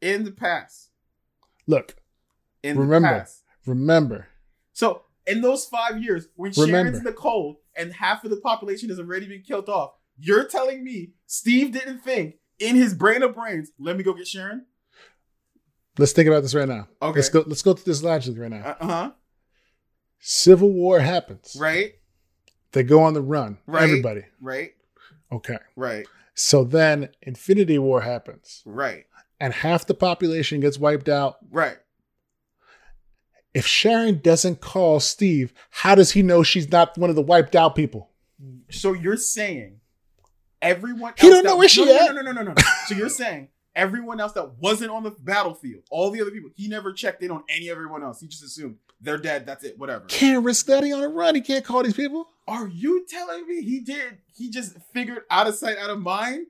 in the past. Look, In Remember. the past. remember, So in those five years, when Remember. Sharon's in the cold and half of the population has already been killed off, you're telling me Steve didn't think in his brain of brains, let me go get Sharon? let's think about this right now. Okay. Let's go. Let's go through this logically right now. Uh huh. Civil War happens. Right. They go on the run. Right. Everybody. Right. Okay. Right. So then Infinity War happens. Right. and half the population gets wiped out. Right. If Sharon doesn't call Steve, how does he know she's not one of the wiped out people? So you're saying everyone He don't know where she no, no, at. No, no, no, no, no. so you're saying everyone else that wasn't on the battlefield, all the other people, he never checked in on any everyone else. He just assumed they're dead. That's it. Whatever. Can't risk that. He on a run. He can't call these people. Are you telling me he did? He just figured out of sight, out of mind?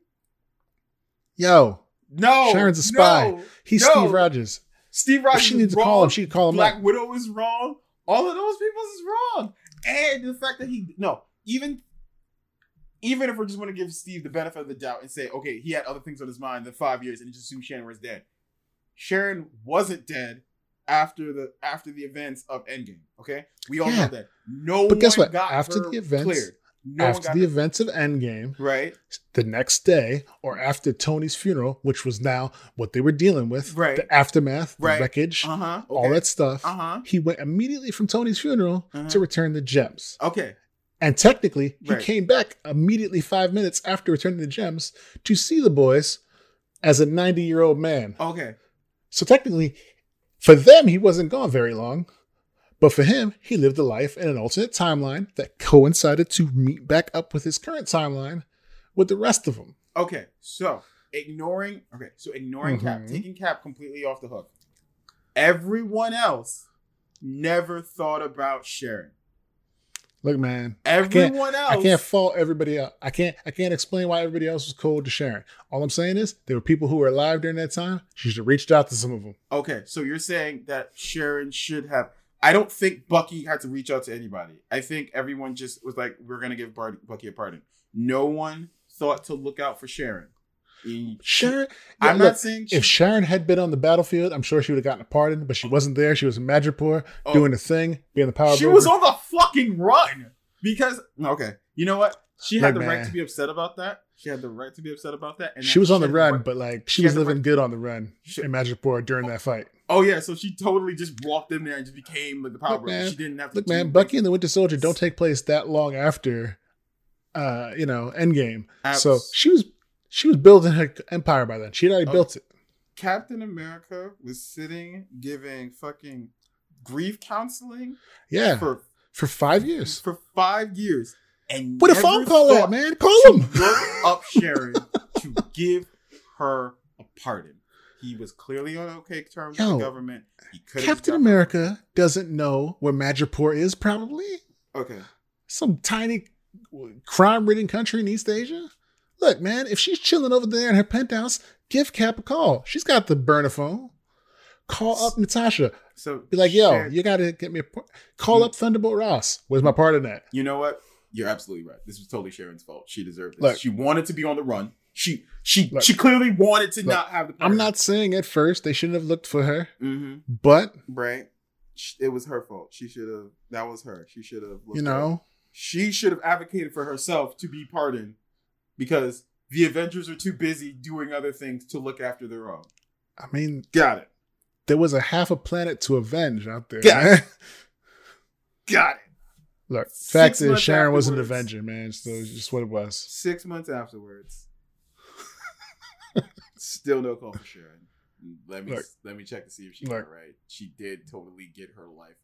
Yo, No. Sharon's a spy. no, he's no. Steve Rogers. Steve If Rogers she needs to call him, she call him Black up. Widow is wrong. All of those people is wrong. And the fact that he no, even even if we're just going to give Steve the benefit of the doubt and say, okay, he had other things on his mind than five years, and he just assumed Sharon was dead. Sharon wasn't dead after the after the events of Endgame. Okay, we all Yeah. know that. No But guess what? got After the events- cleared. No after the events of Endgame, right, the next day, or after Tony's funeral, which was now what they were dealing with, Right. the aftermath, the wreckage, uh huh, all that stuff. uh huh, He went immediately from Tony's funeral Uh-huh. to return the gems. okay, And technically, he Right. came back immediately five minutes after returning the gems to see the boys as a 90 year old man. okay, So technically, for them, he wasn't gone very long. But for him, he lived a life in an alternate timeline that coincided to meet back up with his current timeline with the rest of them. okay. So ignoring, okay, so ignoring Cap, Mhm. taking Cap completely off the hook. Everyone else never thought about Sharon. Look, man, Everyone else. I can't fault everybody else. I can't. I can't explain why everybody else was cold to Sharon. All I'm saying is there were people who were alive during that time. She should have reached out to some of them. Okay, so you're saying that Sharon should have. I don't think Bucky had to reach out to anybody. I think everyone just was like, "We're gonna give Bar- Bucky a pardon." No one thought to look out for Sharon. Sharon. I'm look, not saying she, If Sharon had been on the battlefield, I'm sure she would have gotten a pardon, but she oh. wasn't there. She was in Madripoor Oh. doing the thing, being the power she broker. was on the fucking run because okay, you know what? She had Look, the right to be upset about that. She had the right to be upset about that. And she was on the had the run, right- but like she she was living right- good on the run She- in Madripoor during that fight. Oh yeah, so she totally just walked in there and just became like the power Look, man. She didn't have to Look, man. Bucky and the Winter Soldier don't take place that long after, uh, you know, Endgame. So she was she was building her empire by then. She had already Oh. built it. Captain America was sitting giving fucking grief counseling Yeah, for, for five years. for five years, and What a phone call at, man! Call him. Up Sharon to give her a pardon. He was clearly on okay terms Yo, with the government. He could Captain America doesn't know where Madripoor is. Probably Okay, some tiny crime-ridden country in East Asia. Look, man, if she's chilling over there in her penthouse, give Cap a call. She's got the burner phone. Call up Natasha. so Be like, yo, Sharon- you gotta get me a call up Thunderbolt Ross. Where's my part in that? You know what? You're absolutely right. This was totally Sharon's fault. She deserved this. Look. she wanted to be on the run. She she Look. she clearly wanted to not have the. I'm not saying at first they shouldn't have looked for her, hmm but Right. It was her fault. She should have. That was her. She should have. you know, she should have advocated for herself to be pardoned because the Avengers are too busy doing other things to look after their own. I mean, Got it. there was a half a planet to avenge out there. Yeah. man. Got it. Look, Six fact is, Sharon was an. Avenger, man. So it's just what it was. Six months afterwards, still no call for Sharon. Let me Look. let me check to see if she Look. got right. She did totally get her life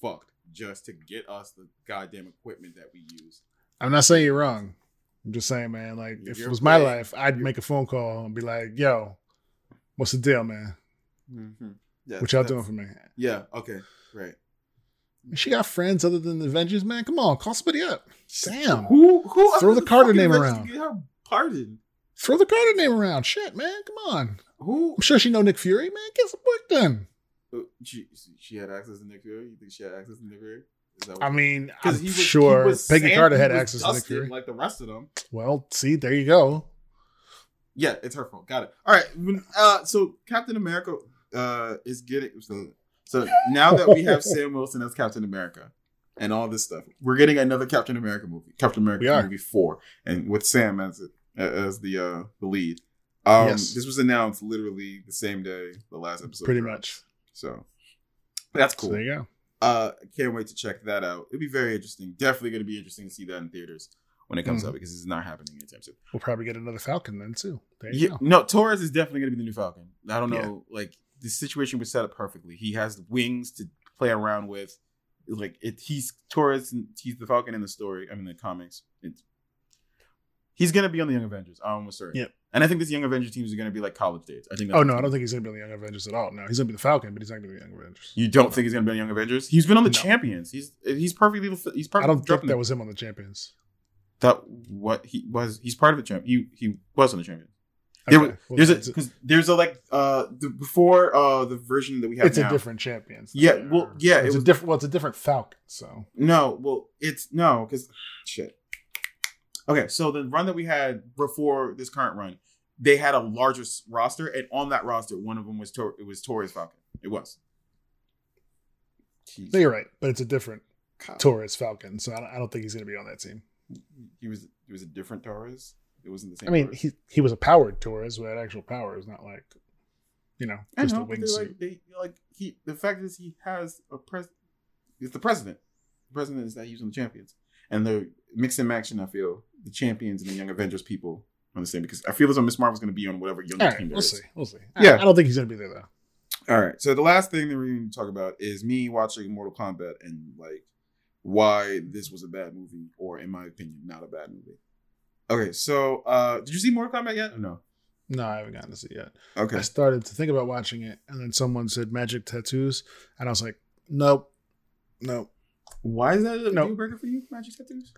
fucked just to get us the goddamn equipment that we use. I'm not saying you're wrong. I'm just saying, man. Like, if You're it was my life, I'd make a phone call and be like, "Yo, what's the deal, man? Mm-hmm. Yeah, What y'all doing for me?" Yeah. Okay. Right. She got friends other than the Avengers, man. Come on, call somebody up. Damn, Who? Who? Throw the Carter name around. Get her pardoned. Throw the Carter name around. Shit, man. Come on. Who? I'm sure she know Nick Fury, man. Get some work done. She she had access to Nick Fury. You think she had access to Nick Fury? Is that what I mean, I'm was- sure he was Peggy Carter had access to Nick Fury. like the rest of them. Well, see, there you go. Yeah, it's her fault. Got it. All right. when- Uh, so Captain America uh is getting so, so now that we have Sam Wilson as Captain America and all this stuff, we're getting another Captain America movie, Captain America movie four, and with Sam as it as the uh the lead. Um, Yes. this was announced literally the same day the last episode. Pretty dropped. much. So that's So cool. there you go. Uh, can't wait to check that out. It'll be very interesting. Definitely going to be interesting to see that in theaters. when it comes Mhm. out because it's not happening anytime soon. We'll probably get another Falcon then too. There you Yeah, go. no, Torres is definitely going to be the new Falcon. I don't Yeah. know, like the situation was set up perfectly. He has wings to play around with. Like it, he's Torres. and He's the Falcon in the story. I mean, the comics. It's, he's going to be on the Young Avengers. I'm almost certain. Yep. And I think this Young Avengers are going to be like college days. I think. Oh no, I don't think he's gonna be on the Young Avengers at all. No, he's gonna be the Falcon, but he's not gonna be the Young Avengers. You don't think he's going to be on Young Avengers? He's been on the No. Champions. He's he's perfectly. He's perfectly. I don't think that was him on the Champions. that what he was. He's part of the champ. He he was on the Champions. There Okay, was, well, there's a because there's a like uh the, before uh the version that we have it's now. a different Champions. Yeah, well, yeah, it it's was- a different. Well, it's a different Falcon. So No, well, it's no, because shit. Okay, so the run that we had before this current run, they had a larger roster, and on that roster, one of them was Tor- it was Torres Falcon. It was. Jeez. no, you're right, but it's a different God. Torres Falcon. So I don't, I don't think he's gonna be on that team. He was he was a different Torres. It wasn't the same. I mean, Torres. he he was a powered Torres had actual powers, not like you know I just know, a wingsuit. like they like he. The fact is, he has a pres. He's the president. The president is that he's on the champions, and they're mix and matching. I feel the champions and the Young Avengers people on the same because I feel as though Miss Marvel's going to be on whatever young All team right, there we'll is. see. We'll see. Yeah. I, I don't think he's gonna be there though. All right. So the last thing that we're going to talk about is me watching Mortal Kombat and like why this was a bad movie, or in my opinion, not a bad movie. Okay. So uh did you see Mortal Kombat yet? Or no. No, I haven't gotten to see it yet. Okay. I started to think about watching it, and then someone said magic tattoos, and I was like, nope, nope, Why is that a No. deal breaker for you? Magic tattoos.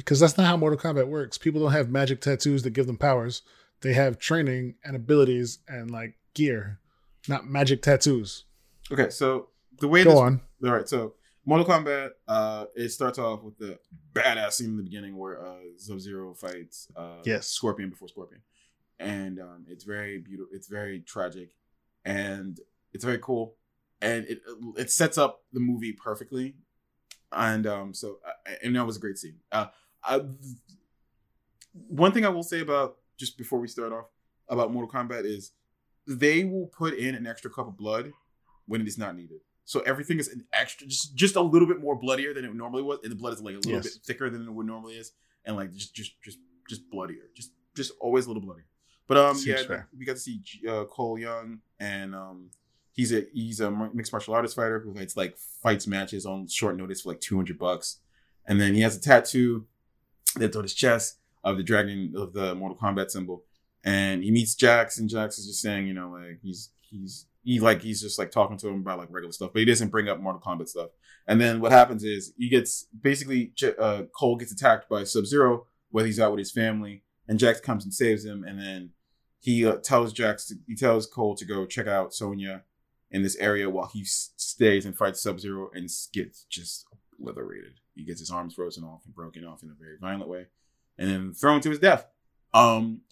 Because that's not how Mortal Kombat works. People don't have magic tattoos that give them powers. They have training and abilities and like gear, not magic tattoos. Okay. So the way Go this on. All right, so Mortal Kombat, uh, it starts off with the badass scene in the beginning where uh, Sub Zero fights uh, Yes. Scorpion before Scorpion, and um, it's very beautiful. It's very tragic, and it's very cool, and it it sets up the movie perfectly, and um, so uh, and that was a great scene. Uh, I, one thing I will say about just before we start off about Mortal Kombat is they will put in an extra cup of blood when it is not needed. So everything is an extra, just just a little bit more bloodier than it normally was, and the blood is like a little Yes. bit thicker than it would normally is, and like just just just just bloodier, just just always a little bloodier. But um, Seems yeah, fair. we got to see uh, Cole Young, and um, he's a he's a mixed martial artist fighter who fights like fights matches on short notice for like two hundred bucks, and then he has a tattoo that's on his chest of the dragon of the Mortal Kombat symbol, and he meets Jax, and Jax is just saying, you know, like he's he's he like he's just like talking to him about like regular stuff, but he doesn't bring up Mortal Kombat stuff. And then what happens is he gets basically uh, Cole gets attacked by Sub Zero while he's out with his family, and Jax comes and saves him, and then he uh, tells Jax to, he tells Cole to go check out Sonya in this area while he s- stays and fights Sub Zero and gets just obliterated. He gets his arms frozen off and broken off in a very violent way, and then thrown to his death. Um,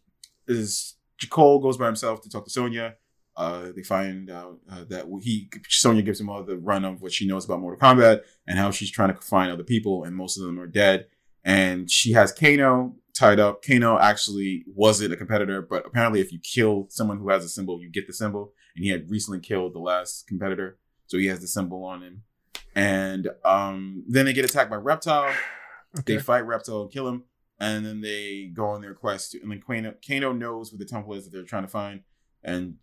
is Cole goes by himself to talk to Sonya. Uh, they find out uh, that he Sonya gives him all the run of what she knows about Mortal Kombat and how she's trying to find other people, and most of them are dead. And she has Kano tied up. Kano actually wasn't a competitor, but apparently, if you kill someone who has a symbol, you get the symbol. And he had recently killed the last competitor, so he has the symbol on him. And um, then they get attacked by Reptile. They fight Reptile and kill him, and then they go on their quest. To, and then Kano, Kano knows where the temple is that they're trying to find, and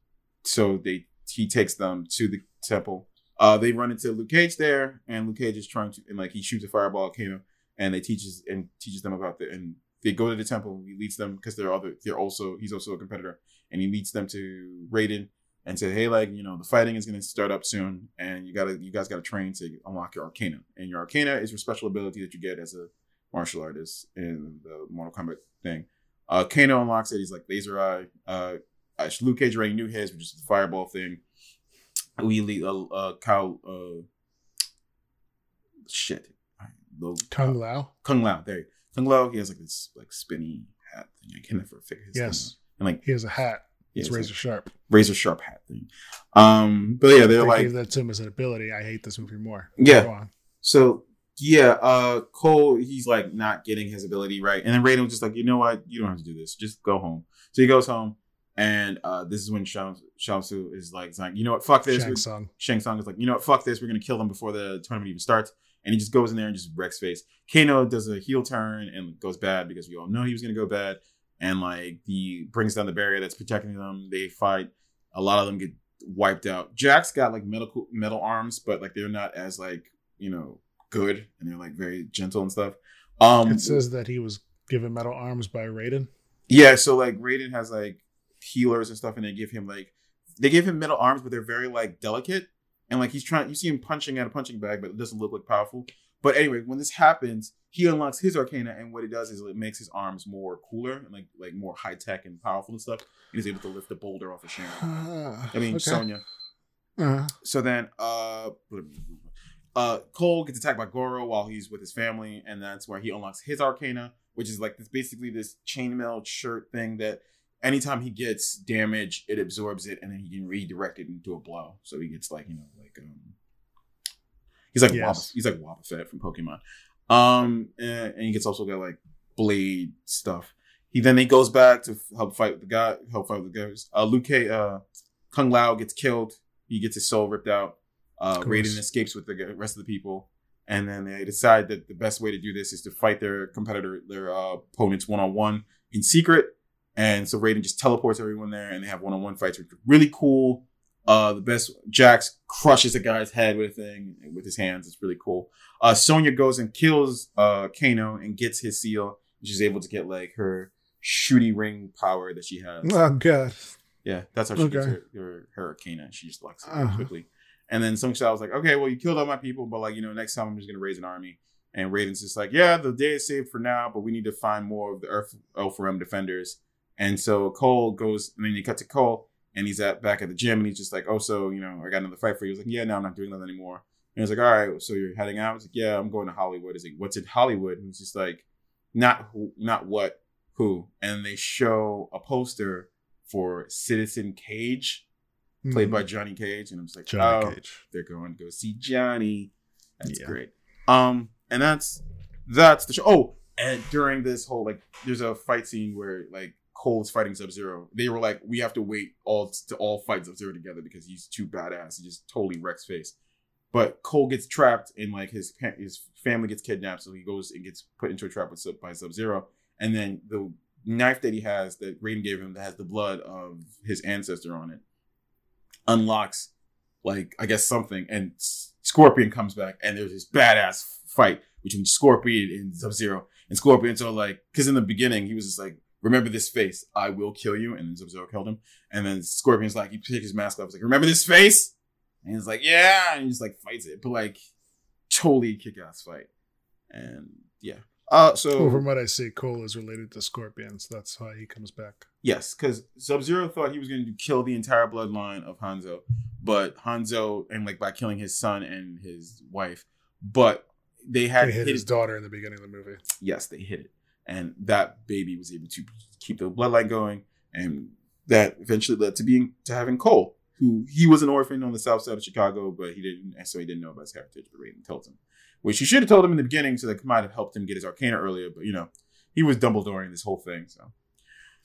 so they he takes them to the temple. Uh, they run into Luke Cage there, and Luke Cage is trying to and like he shoots a fireball at Kano, and they teaches and teaches them about the and they go to the temple. He leads them because they're other they're also he's also a competitor, and he leads them to Raiden and said, "Hey, like you know, the fighting is going to start up soon, and you gotta you guys got to train to unlock your Arcana, and your Arcana is your special ability that you get as a martial artist in the Mortal Kombat thing. Uh, Kano unlocks it. He's like Laser Eye. Uh, uh, Luke Cage already knew his, which is the fireball thing. We uh, uh Kyle uh shit. Lo- Kung uh, Lao. Kung Lao. There, you- Kung Lao. He has like this like spinny hat thing. I can never figure his Yes. And like He has a hat. It's razor like sharp. razor sharp hat thing. Um, but yeah, they're they like gave that to him as an ability. I hate this movie more. Yeah. Go on. So yeah, uh Cole, he's like not getting his ability right. And then Raiden was just like, you know what, you don't have to do this. Just go home. So he goes home and uh this is when Shao Shao Su is like, like, you know what, fuck this. Shang Tsung. Shang Tsung is like, you know what, fuck this, we're gonna kill them before the tournament even starts. and he just goes in there and just wrecks face. Kano does a heel turn and goes bad because we all know he was gonna go bad, and like he brings down the barrier that's protecting them. They fight. A lot of them get wiped out. Jax got like metal metal arms, but like they're not as like you know good, and they're like very gentle and stuff. Um, it says that he was given metal arms by Raiden. Yeah, so like Raiden has like healers and stuff, and they give him like they give him metal arms, but they're very like delicate, and like he's trying. You see him punching at a punching bag, but it doesn't look like powerful. But anyway, when this happens, he unlocks his Arcana, and what he does is it makes his arms more cooler and like like more high tech and powerful and stuff. And he's able to lift the boulder off of Sharon. Uh, I mean okay. Sonya. Uh, So then, uh, uh, Cole gets attacked by Goro while he's with his family, and that's where he unlocks his Arcana, which is like this basically this chainmail shirt thing that anytime he gets damage, it absorbs it, and then he can redirect it into a blow. So he gets like you know like um, he's like Yes. He's like Wobbuffet from Pokemon. Um, and, and he gets also got like blade stuff. He then he goes back to help fight with the guy, help fight the guys. Uh, Luke, uh, Kung Lao gets killed. He gets his soul ripped out. Uh, Raiden escapes with the rest of the people, and then they decide that the best way to do this is to fight their competitor, their uh, opponents one on one in secret. And so Raiden just teleports everyone there, and they have one on one fights, which are really cool. Uh, the best Jax crushes a guy's head with a thing with his hands. It's really cool. Uh, Sonya goes and kills uh Kano and gets his seal. She's able to get like her shooty ring power that she has. oh god. Yeah, that's how she gets Okay. her, her, her Arcana. She just locks it Uh-huh. quickly. And then Sung Shao was like, okay, well, you killed all my people, but like, you know, next time I'm just going to raise an army. And Raiden's just like, yeah, the day is saved for now, but we need to find more of the Earth Elfarim defenders. And so Cole goes, and then you cut to Cole, and he's at back at the gym, and he's just like, oh, so, you know, I got another fight for you. He was like, yeah, no, I'm not doing that anymore. And he's like, all right, so you're heading out? He's like, yeah, I'm going to Hollywood. He's like, what's in Hollywood? And he's just like, not who, not what, who. And they show a poster for Citizen Cage, played Mhm. by Johnny Cage, and I'm just like, Johnny oh, Cage. they're going to go see Johnny. That's Yeah. great. Um, and that's that's the show. Oh, and during this whole like, there's a fight scene where like Cole is fighting Sub Zero. They were like, we have to wait all to all fight Sub Zero together because he's too badass. He just totally wrecks face. But Cole gets trapped and like his his family gets kidnapped, so he goes and gets put into a trap with by Sub Zero. And then the knife that he has that Raiden gave him that has the blood of his ancestor on it unlocks like I guess something, and Scorpion comes back, and there's this badass fight between Scorpion and Sub Zero. And Scorpion, so like, because in the beginning he was just like, "Remember this face, I will kill you," and then Sub Zero killed him. And then Scorpion's like, he takes his mask off, he's like, "Remember this face?" And he's like, "Yeah," and he just like fights it, but like, totally kick ass fight. And yeah, uh, so Well, from what I see, Cole is related to Scorpion, so That's why he comes back. Yes, because Sub Zero thought he was going to kill the entire bloodline of Hanzo, but Hanzo and like by killing his son and his wife, but they had He hit hit his it- daughter in the beginning of the movie. Yes, they hit it, and that baby was able to keep the bloodline going, and that eventually led to being to having Cole, who he was an orphan on the south side of Chicago, but he didn't, so he didn't know about his heritage. But Raiden told him, which he should have told him in the beginning, so that might have helped him get his Arcana earlier. But you know, he was Dumbledore in this whole thing, so.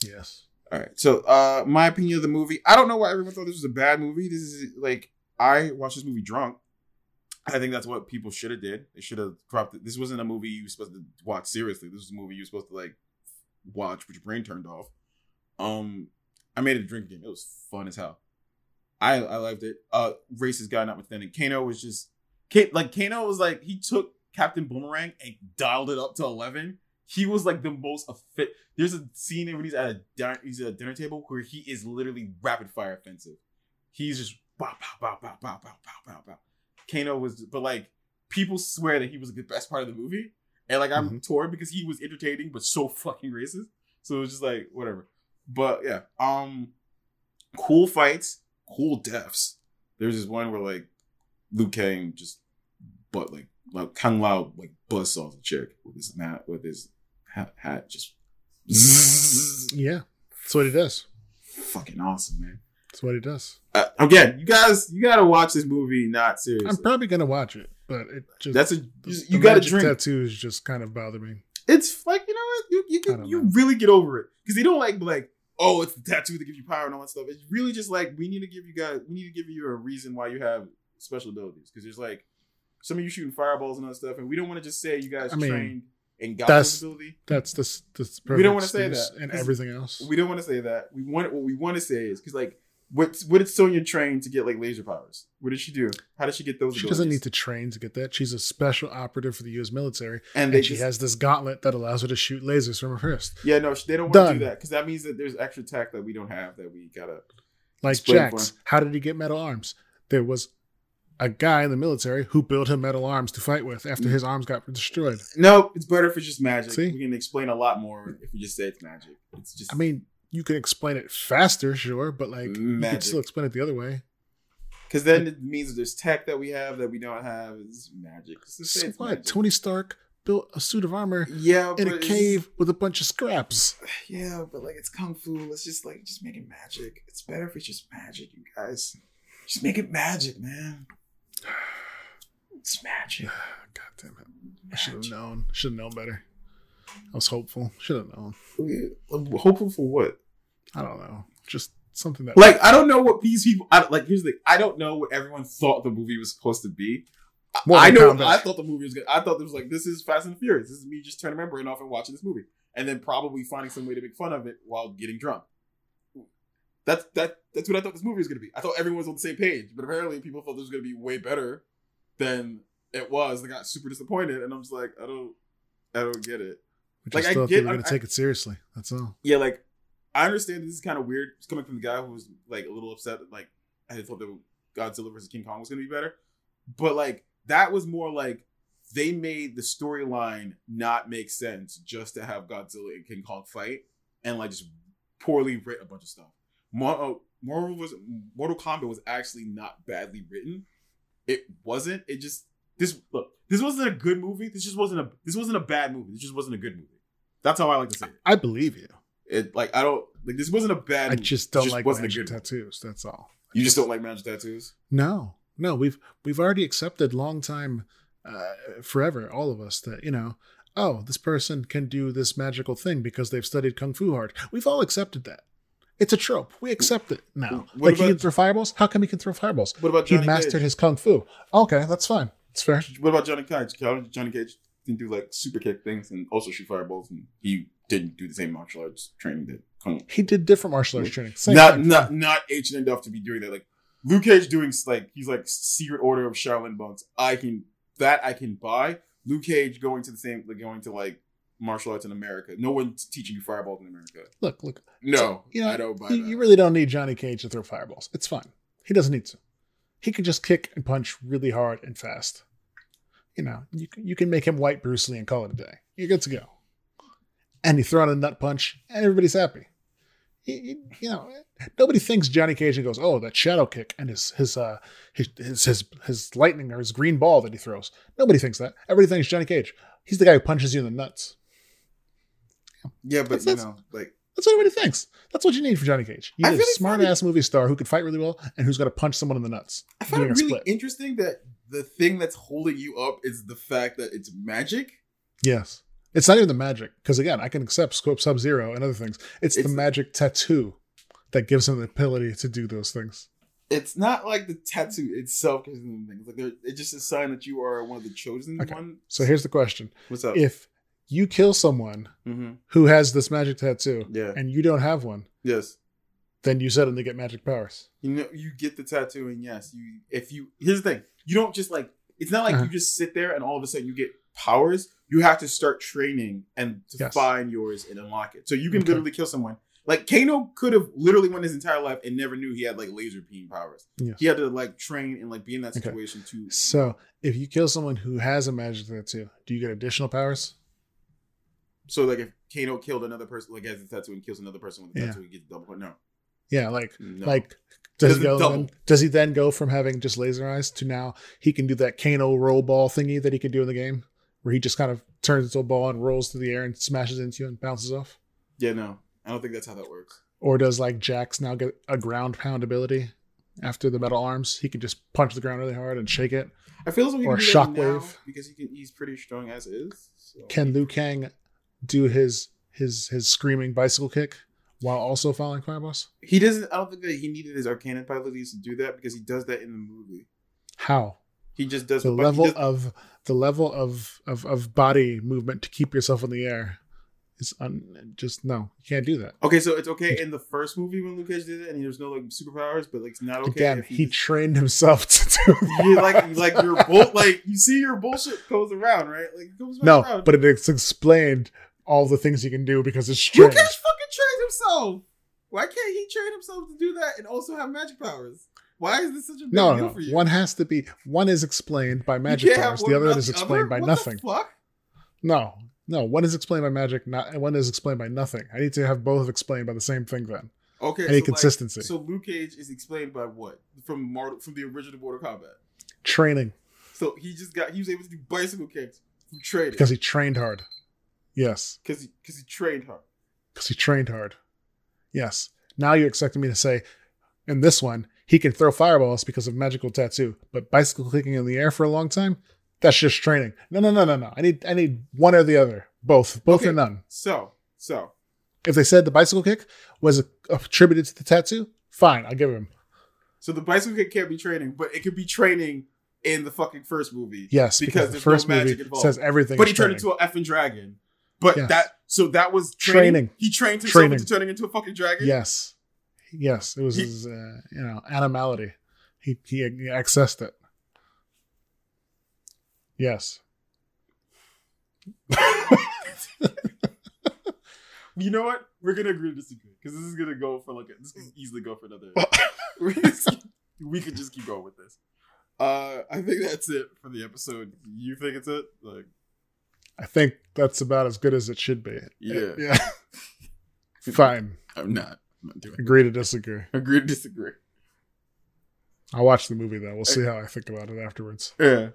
Yes. All right. So, uh, my opinion of the movie. I don't know why everyone thought this was a bad movie. This is like I watched this movie drunk. I think that's what people should have did. They should have dropped it. This wasn't a movie you were supposed to watch seriously. This was a movie you were supposed to like watch with your brain turned off. Um, I made it a drinking game. It was fun as hell. I I loved it. Uh, racist guy notwithstanding, Kano was just like Kano was like he took Captain Boomerang and dialed it up to eleven. He was like the most fit. There's a scene when he's at a he's at a dinner table where he is literally rapid fire offensive. He's just bow bow bow bow bow bow bow bow bow. Kano was, but like people swear that he was the best part of the movie, and like I'm torn because he was entertaining but so fucking racist. So it was just like whatever. But yeah, um, cool fights, cool deaths. There's this one where like Liu Kang just, but like like Kung Lao like busts off the chick with his mat with his hat, hat just. Yeah. That's what he does. Fucking awesome, man. That's what he does. Uh, again, you guys, you gotta watch this movie. Not seriously. I'm probably gonna watch it, but it just That's a the- you, the gotta drink. tattoos just kind of bother me. It's like you know what you you, can, you know. really get over it because they don't like like oh it's the tattoo that gives you power and all that stuff. It's really just like we need to give you guys we need to give you a reason why you have special abilities because there's like some of you shooting fireballs and other stuff, and we don't want to just say you guys I mean, trained and got that's- ability. That's this. this We don't wanna say that, and everything else. We don't want to say that. We want what we want to say is because like what what did Sonya train to get like laser powers? What did she do? How did she get those? She doesn't need to train to get that. She's a special operative for the U.S. military, And they and she just, has this gauntlet that allows her to shoot lasers from her wrist. yeah no they don't want to do that because that means that there's extra tech that we don't have that we gotta. Like Jax, how did he get metal arms? There was a guy in the military who built him metal arms to fight with after mm. his arms got destroyed. No, it's better if it's just magic. See? We can explain a lot more if we just say it's magic. It's just I mean, you can explain it faster, sure, but like you can still explain it the other way. because then it means that there's tech that we have that we don't have. It's magic. It's So it's what? magic. Tony Stark built a suit of armor Yeah, in a cave with a bunch of scraps. Yeah, but like it's kung fu. Let's just like just make it magic. It's better if it's just magic, you guys. Just make it magic, man. It's magic. God damn it! I should have known. Should have known better. I was hopeful. Should have known. Hopeful for what? I don't know. Just something that Like I don't know what these people. I, like here's the. thing. I don't know what everyone thought the movie was supposed to be. Mortal I know. Kombat. I thought the movie was good. I thought it was like this is Fast and Furious. This is me just turning my brain off and watching this movie, and then probably finding some way to make fun of it while getting drunk. That's that. That's what I thought this movie was going to be. I thought everyone was on the same page, but apparently people thought this was going to be way better than it was. They got super disappointed, and I'm just like, I don't, I don't get it. we like, just I thought get- they were going to take it seriously. That's all. Yeah, like I understand this is kind of weird. It's coming from the guy who was like a little upset. Like I thought that Godzilla versus King Kong was going to be better, but like that was more like they made the storyline not make sense just to have Godzilla and King Kong fight, and like just poorly written a bunch of stuff. Mo- uh, Mortal was Mortal Kombat was actually not badly written. It wasn't. It just this look. This wasn't a good movie. This just wasn't a. This wasn't a bad movie. This just wasn't a good movie. That's how I like to say it. I believe you. It like I don't like this wasn't a bad. I just don't like wasn't a magic good. tattoos. That's all. You just don't like magic tattoos. No, no. We've we've already accepted long time, uh, forever, all of us that you know. Oh, this person can do this magical thing because they've studied kung fu hard. We've all accepted that. It's a trope. We accept it now. What like he can throw fireballs. How come he can throw fireballs? What about Johnny He mastered Cage? his kung fu. Okay, that's fine. It's fair. What about Johnny Cage? Johnny Cage can do like super kick things and also shoot fireballs, and he didn't do the same martial arts training that Kung. He did different martial arts training. Same not not not ancient enough to be doing that. Like Luke Cage doing like he's like Secret Order of Shaolin monks. I can that I can buy. Luke Cage going to the same like going to like martial arts in America. No one's teaching you fireballs in America. Look, look. No, So, you know, I don't buy you, you really don't need Johnny Cage to throw fireballs. It's fine. He doesn't need to. He can just kick and punch really hard and fast. You know, you you can make him white Bruce Lee and call it a day. You're good to go. And you throw out a nut punch, and everybody's happy. He- you know, nobody thinks Johnny Cage and goes, "Oh, that shadow kick and his his uh his his his, his lightning or his green ball that he throws." Nobody thinks that. Everybody thinks Johnny Cage. He's the guy who punches you in the nuts. yeah, but That's- you know, like That's what everybody thinks. That's what you need for Johnny Cage. You need a smart ass movie star who can fight really well and who's going to punch someone in the nuts. I find it really split. interesting that the thing that's holding you up is the fact that it's magic. Yes. It's not even the magic, because again, I can accept Scope Sub Zero and other things. It's, It's- the magic tattoo that gives him the ability to do those things. It's not like the tattoo itself gives them things. Like it's just a sign that you are one of the chosen Okay. one. So here's the question What's up? If you kill someone mm-hmm. who has this magic tattoo Yeah. and you don't have one, Yes. then you suddenly get magic powers. You know, you get the tattoo, and yes, you. If you here's the thing, you don't just like. It's not like Uh-huh. you just sit there and all of a sudden you get powers. You have to start training and to Yes. find yours and unlock it. So you can Okay. literally kill someone. Like Kano could have literally went his entire life and never knew he had like laser beam powers. Yes. He had to like train and like be in that Okay. situation to. So if you kill someone who has a magic tattoo, do you get additional powers? So like if Kano killed another person, like has a tattoo and kills another person with a Yeah. tattoo, he gets double. point. No, Yeah, like no. Like, does he Doesn't go? Then, does he then go from having just laser eyes to now he can do that Kano roll ball thingy that he can do in the game, where he just kind of turns into a ball and rolls through the air and smashes into you and bounces off? yeah, no, I don't think that's how that works. Or does like Jax now get a ground pound ability after the metal arms? He can just punch the ground really hard and shake it. I feel as he Or can do that now Shockwave. because he can, he's pretty strong as is. So. Can Liu Kang do his his his screaming bicycle kick while also following fireballs? He doesn't. I don't think that he needed his arcane abilities to do that because he does that in the movie. How? He just does The level does- of the level of, of of body movement to keep yourself in the air is un, just no. You can't do that. Okay, so it's okay in the first movie when Luke Cage did it, and there's no like superpowers, but like it's not okay. Again, if he just- trained himself to do that. you like like your bull like you see your bullshit goes around, right? Like it goes No, around. but it's explained all the things he can do because it's Luke trained. Cage fucking trained himself. Why can't he train himself to do that and also have magic powers? Why is this such a big No, deal no, for you? one has to be. One is explained by magic can't powers. The other without is explained other? by What nothing. The fuck? No, no. One is explained by magic. Not one is explained by nothing. I need to have both explained by the same thing. Then Okay, any so, consistency. Like, so Luke Cage is explained by what from Mortal, from the original Mortal Kombat. training So he just got he was able to do bicycle kicks from training because he trained hard. Yes, because he because he trained hard. because he trained hard. Yes. Now you're expecting me to say, in this one, he can throw fireballs because of magical tattoo, but bicycle kicking in the air for a long time, that's just training. No, no, no, no, no. I need, I need one or the other. Both, both Okay. or none. So so If they said the bicycle kick was attributed to the tattoo, fine, I'll give him. so the bicycle kick can't be training, but it could be training in the fucking first movie. Yes, Because because, the no first magic movie involved. says everything. But he turned training. into an effing dragon. But Yes. that so that was training. Training. He trained himself Training. into turning into a fucking dragon. Yes, yes, it was He- his, uh, you know, animality. He, he accessed it. Yes. You know what? We're gonna agree to disagree because this is gonna go for like a, this can easily go for another. We could just keep going with this. Uh, I think that's it for the episode. You think it's it? Like, I think that's about as good as it should be. Yeah. Yeah. Fine. I'm not. Not doing. Agree to disagree. Agree to disagree. I'll watch the movie though. We'll see how I think about it afterwards. Yeah.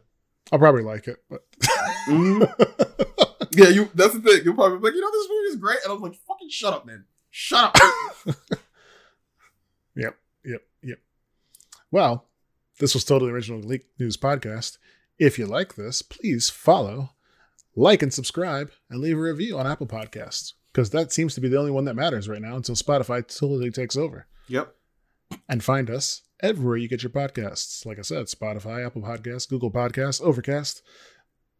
I'll probably like it, but Mhm. Yeah. You. That's the thing. You'll probably be like, you know, this movie is great, and I'm like, fucking shut up, man. Shut up. Yep, yep, yep. Well, this was Totally Original Geek News Podcast. If you like this, please follow, like, and subscribe, and leave a review on Apple Podcasts because that seems to be the only one that matters right now until Spotify totally takes over. yep. And find us everywhere you get your podcasts. Like I said, Spotify, Apple Podcasts, Google Podcasts, Overcast.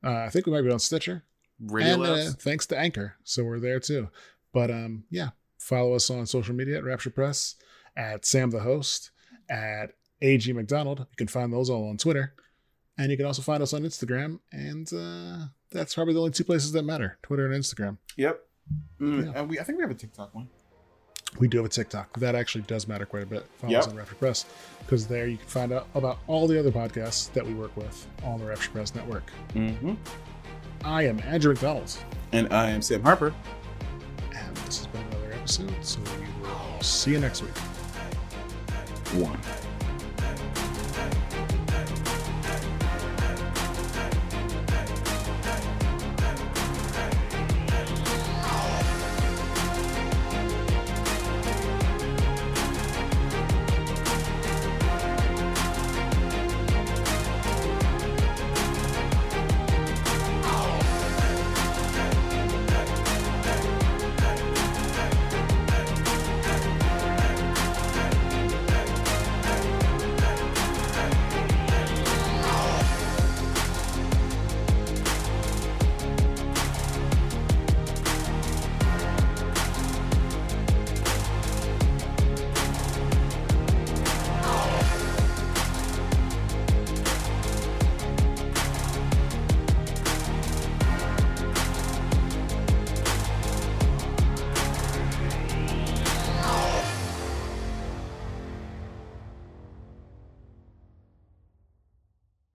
Uh, I think we might be on Stitcher. Radio and uh, thanks to Anchor, so we're there too. But um, yeah, follow us on social media at Rapture Press, at Sam the Host, at AG McDonald. You can find those all on Twitter, and you can also find us on Instagram. And uh, that's probably the only two places that matter: Twitter and Instagram. Yep. Mm, Yeah. We, I think we have a TikTok one. We do have a TikTok. That actually does matter quite a bit. Follow us Yep. on Rapture Press because there you can find out about all the other podcasts that we work with on the Rapture Press network. Mm-hmm. I am Andrew McDonald, And I am Sam Harper. and this has been another episode. So we will see you next week. One.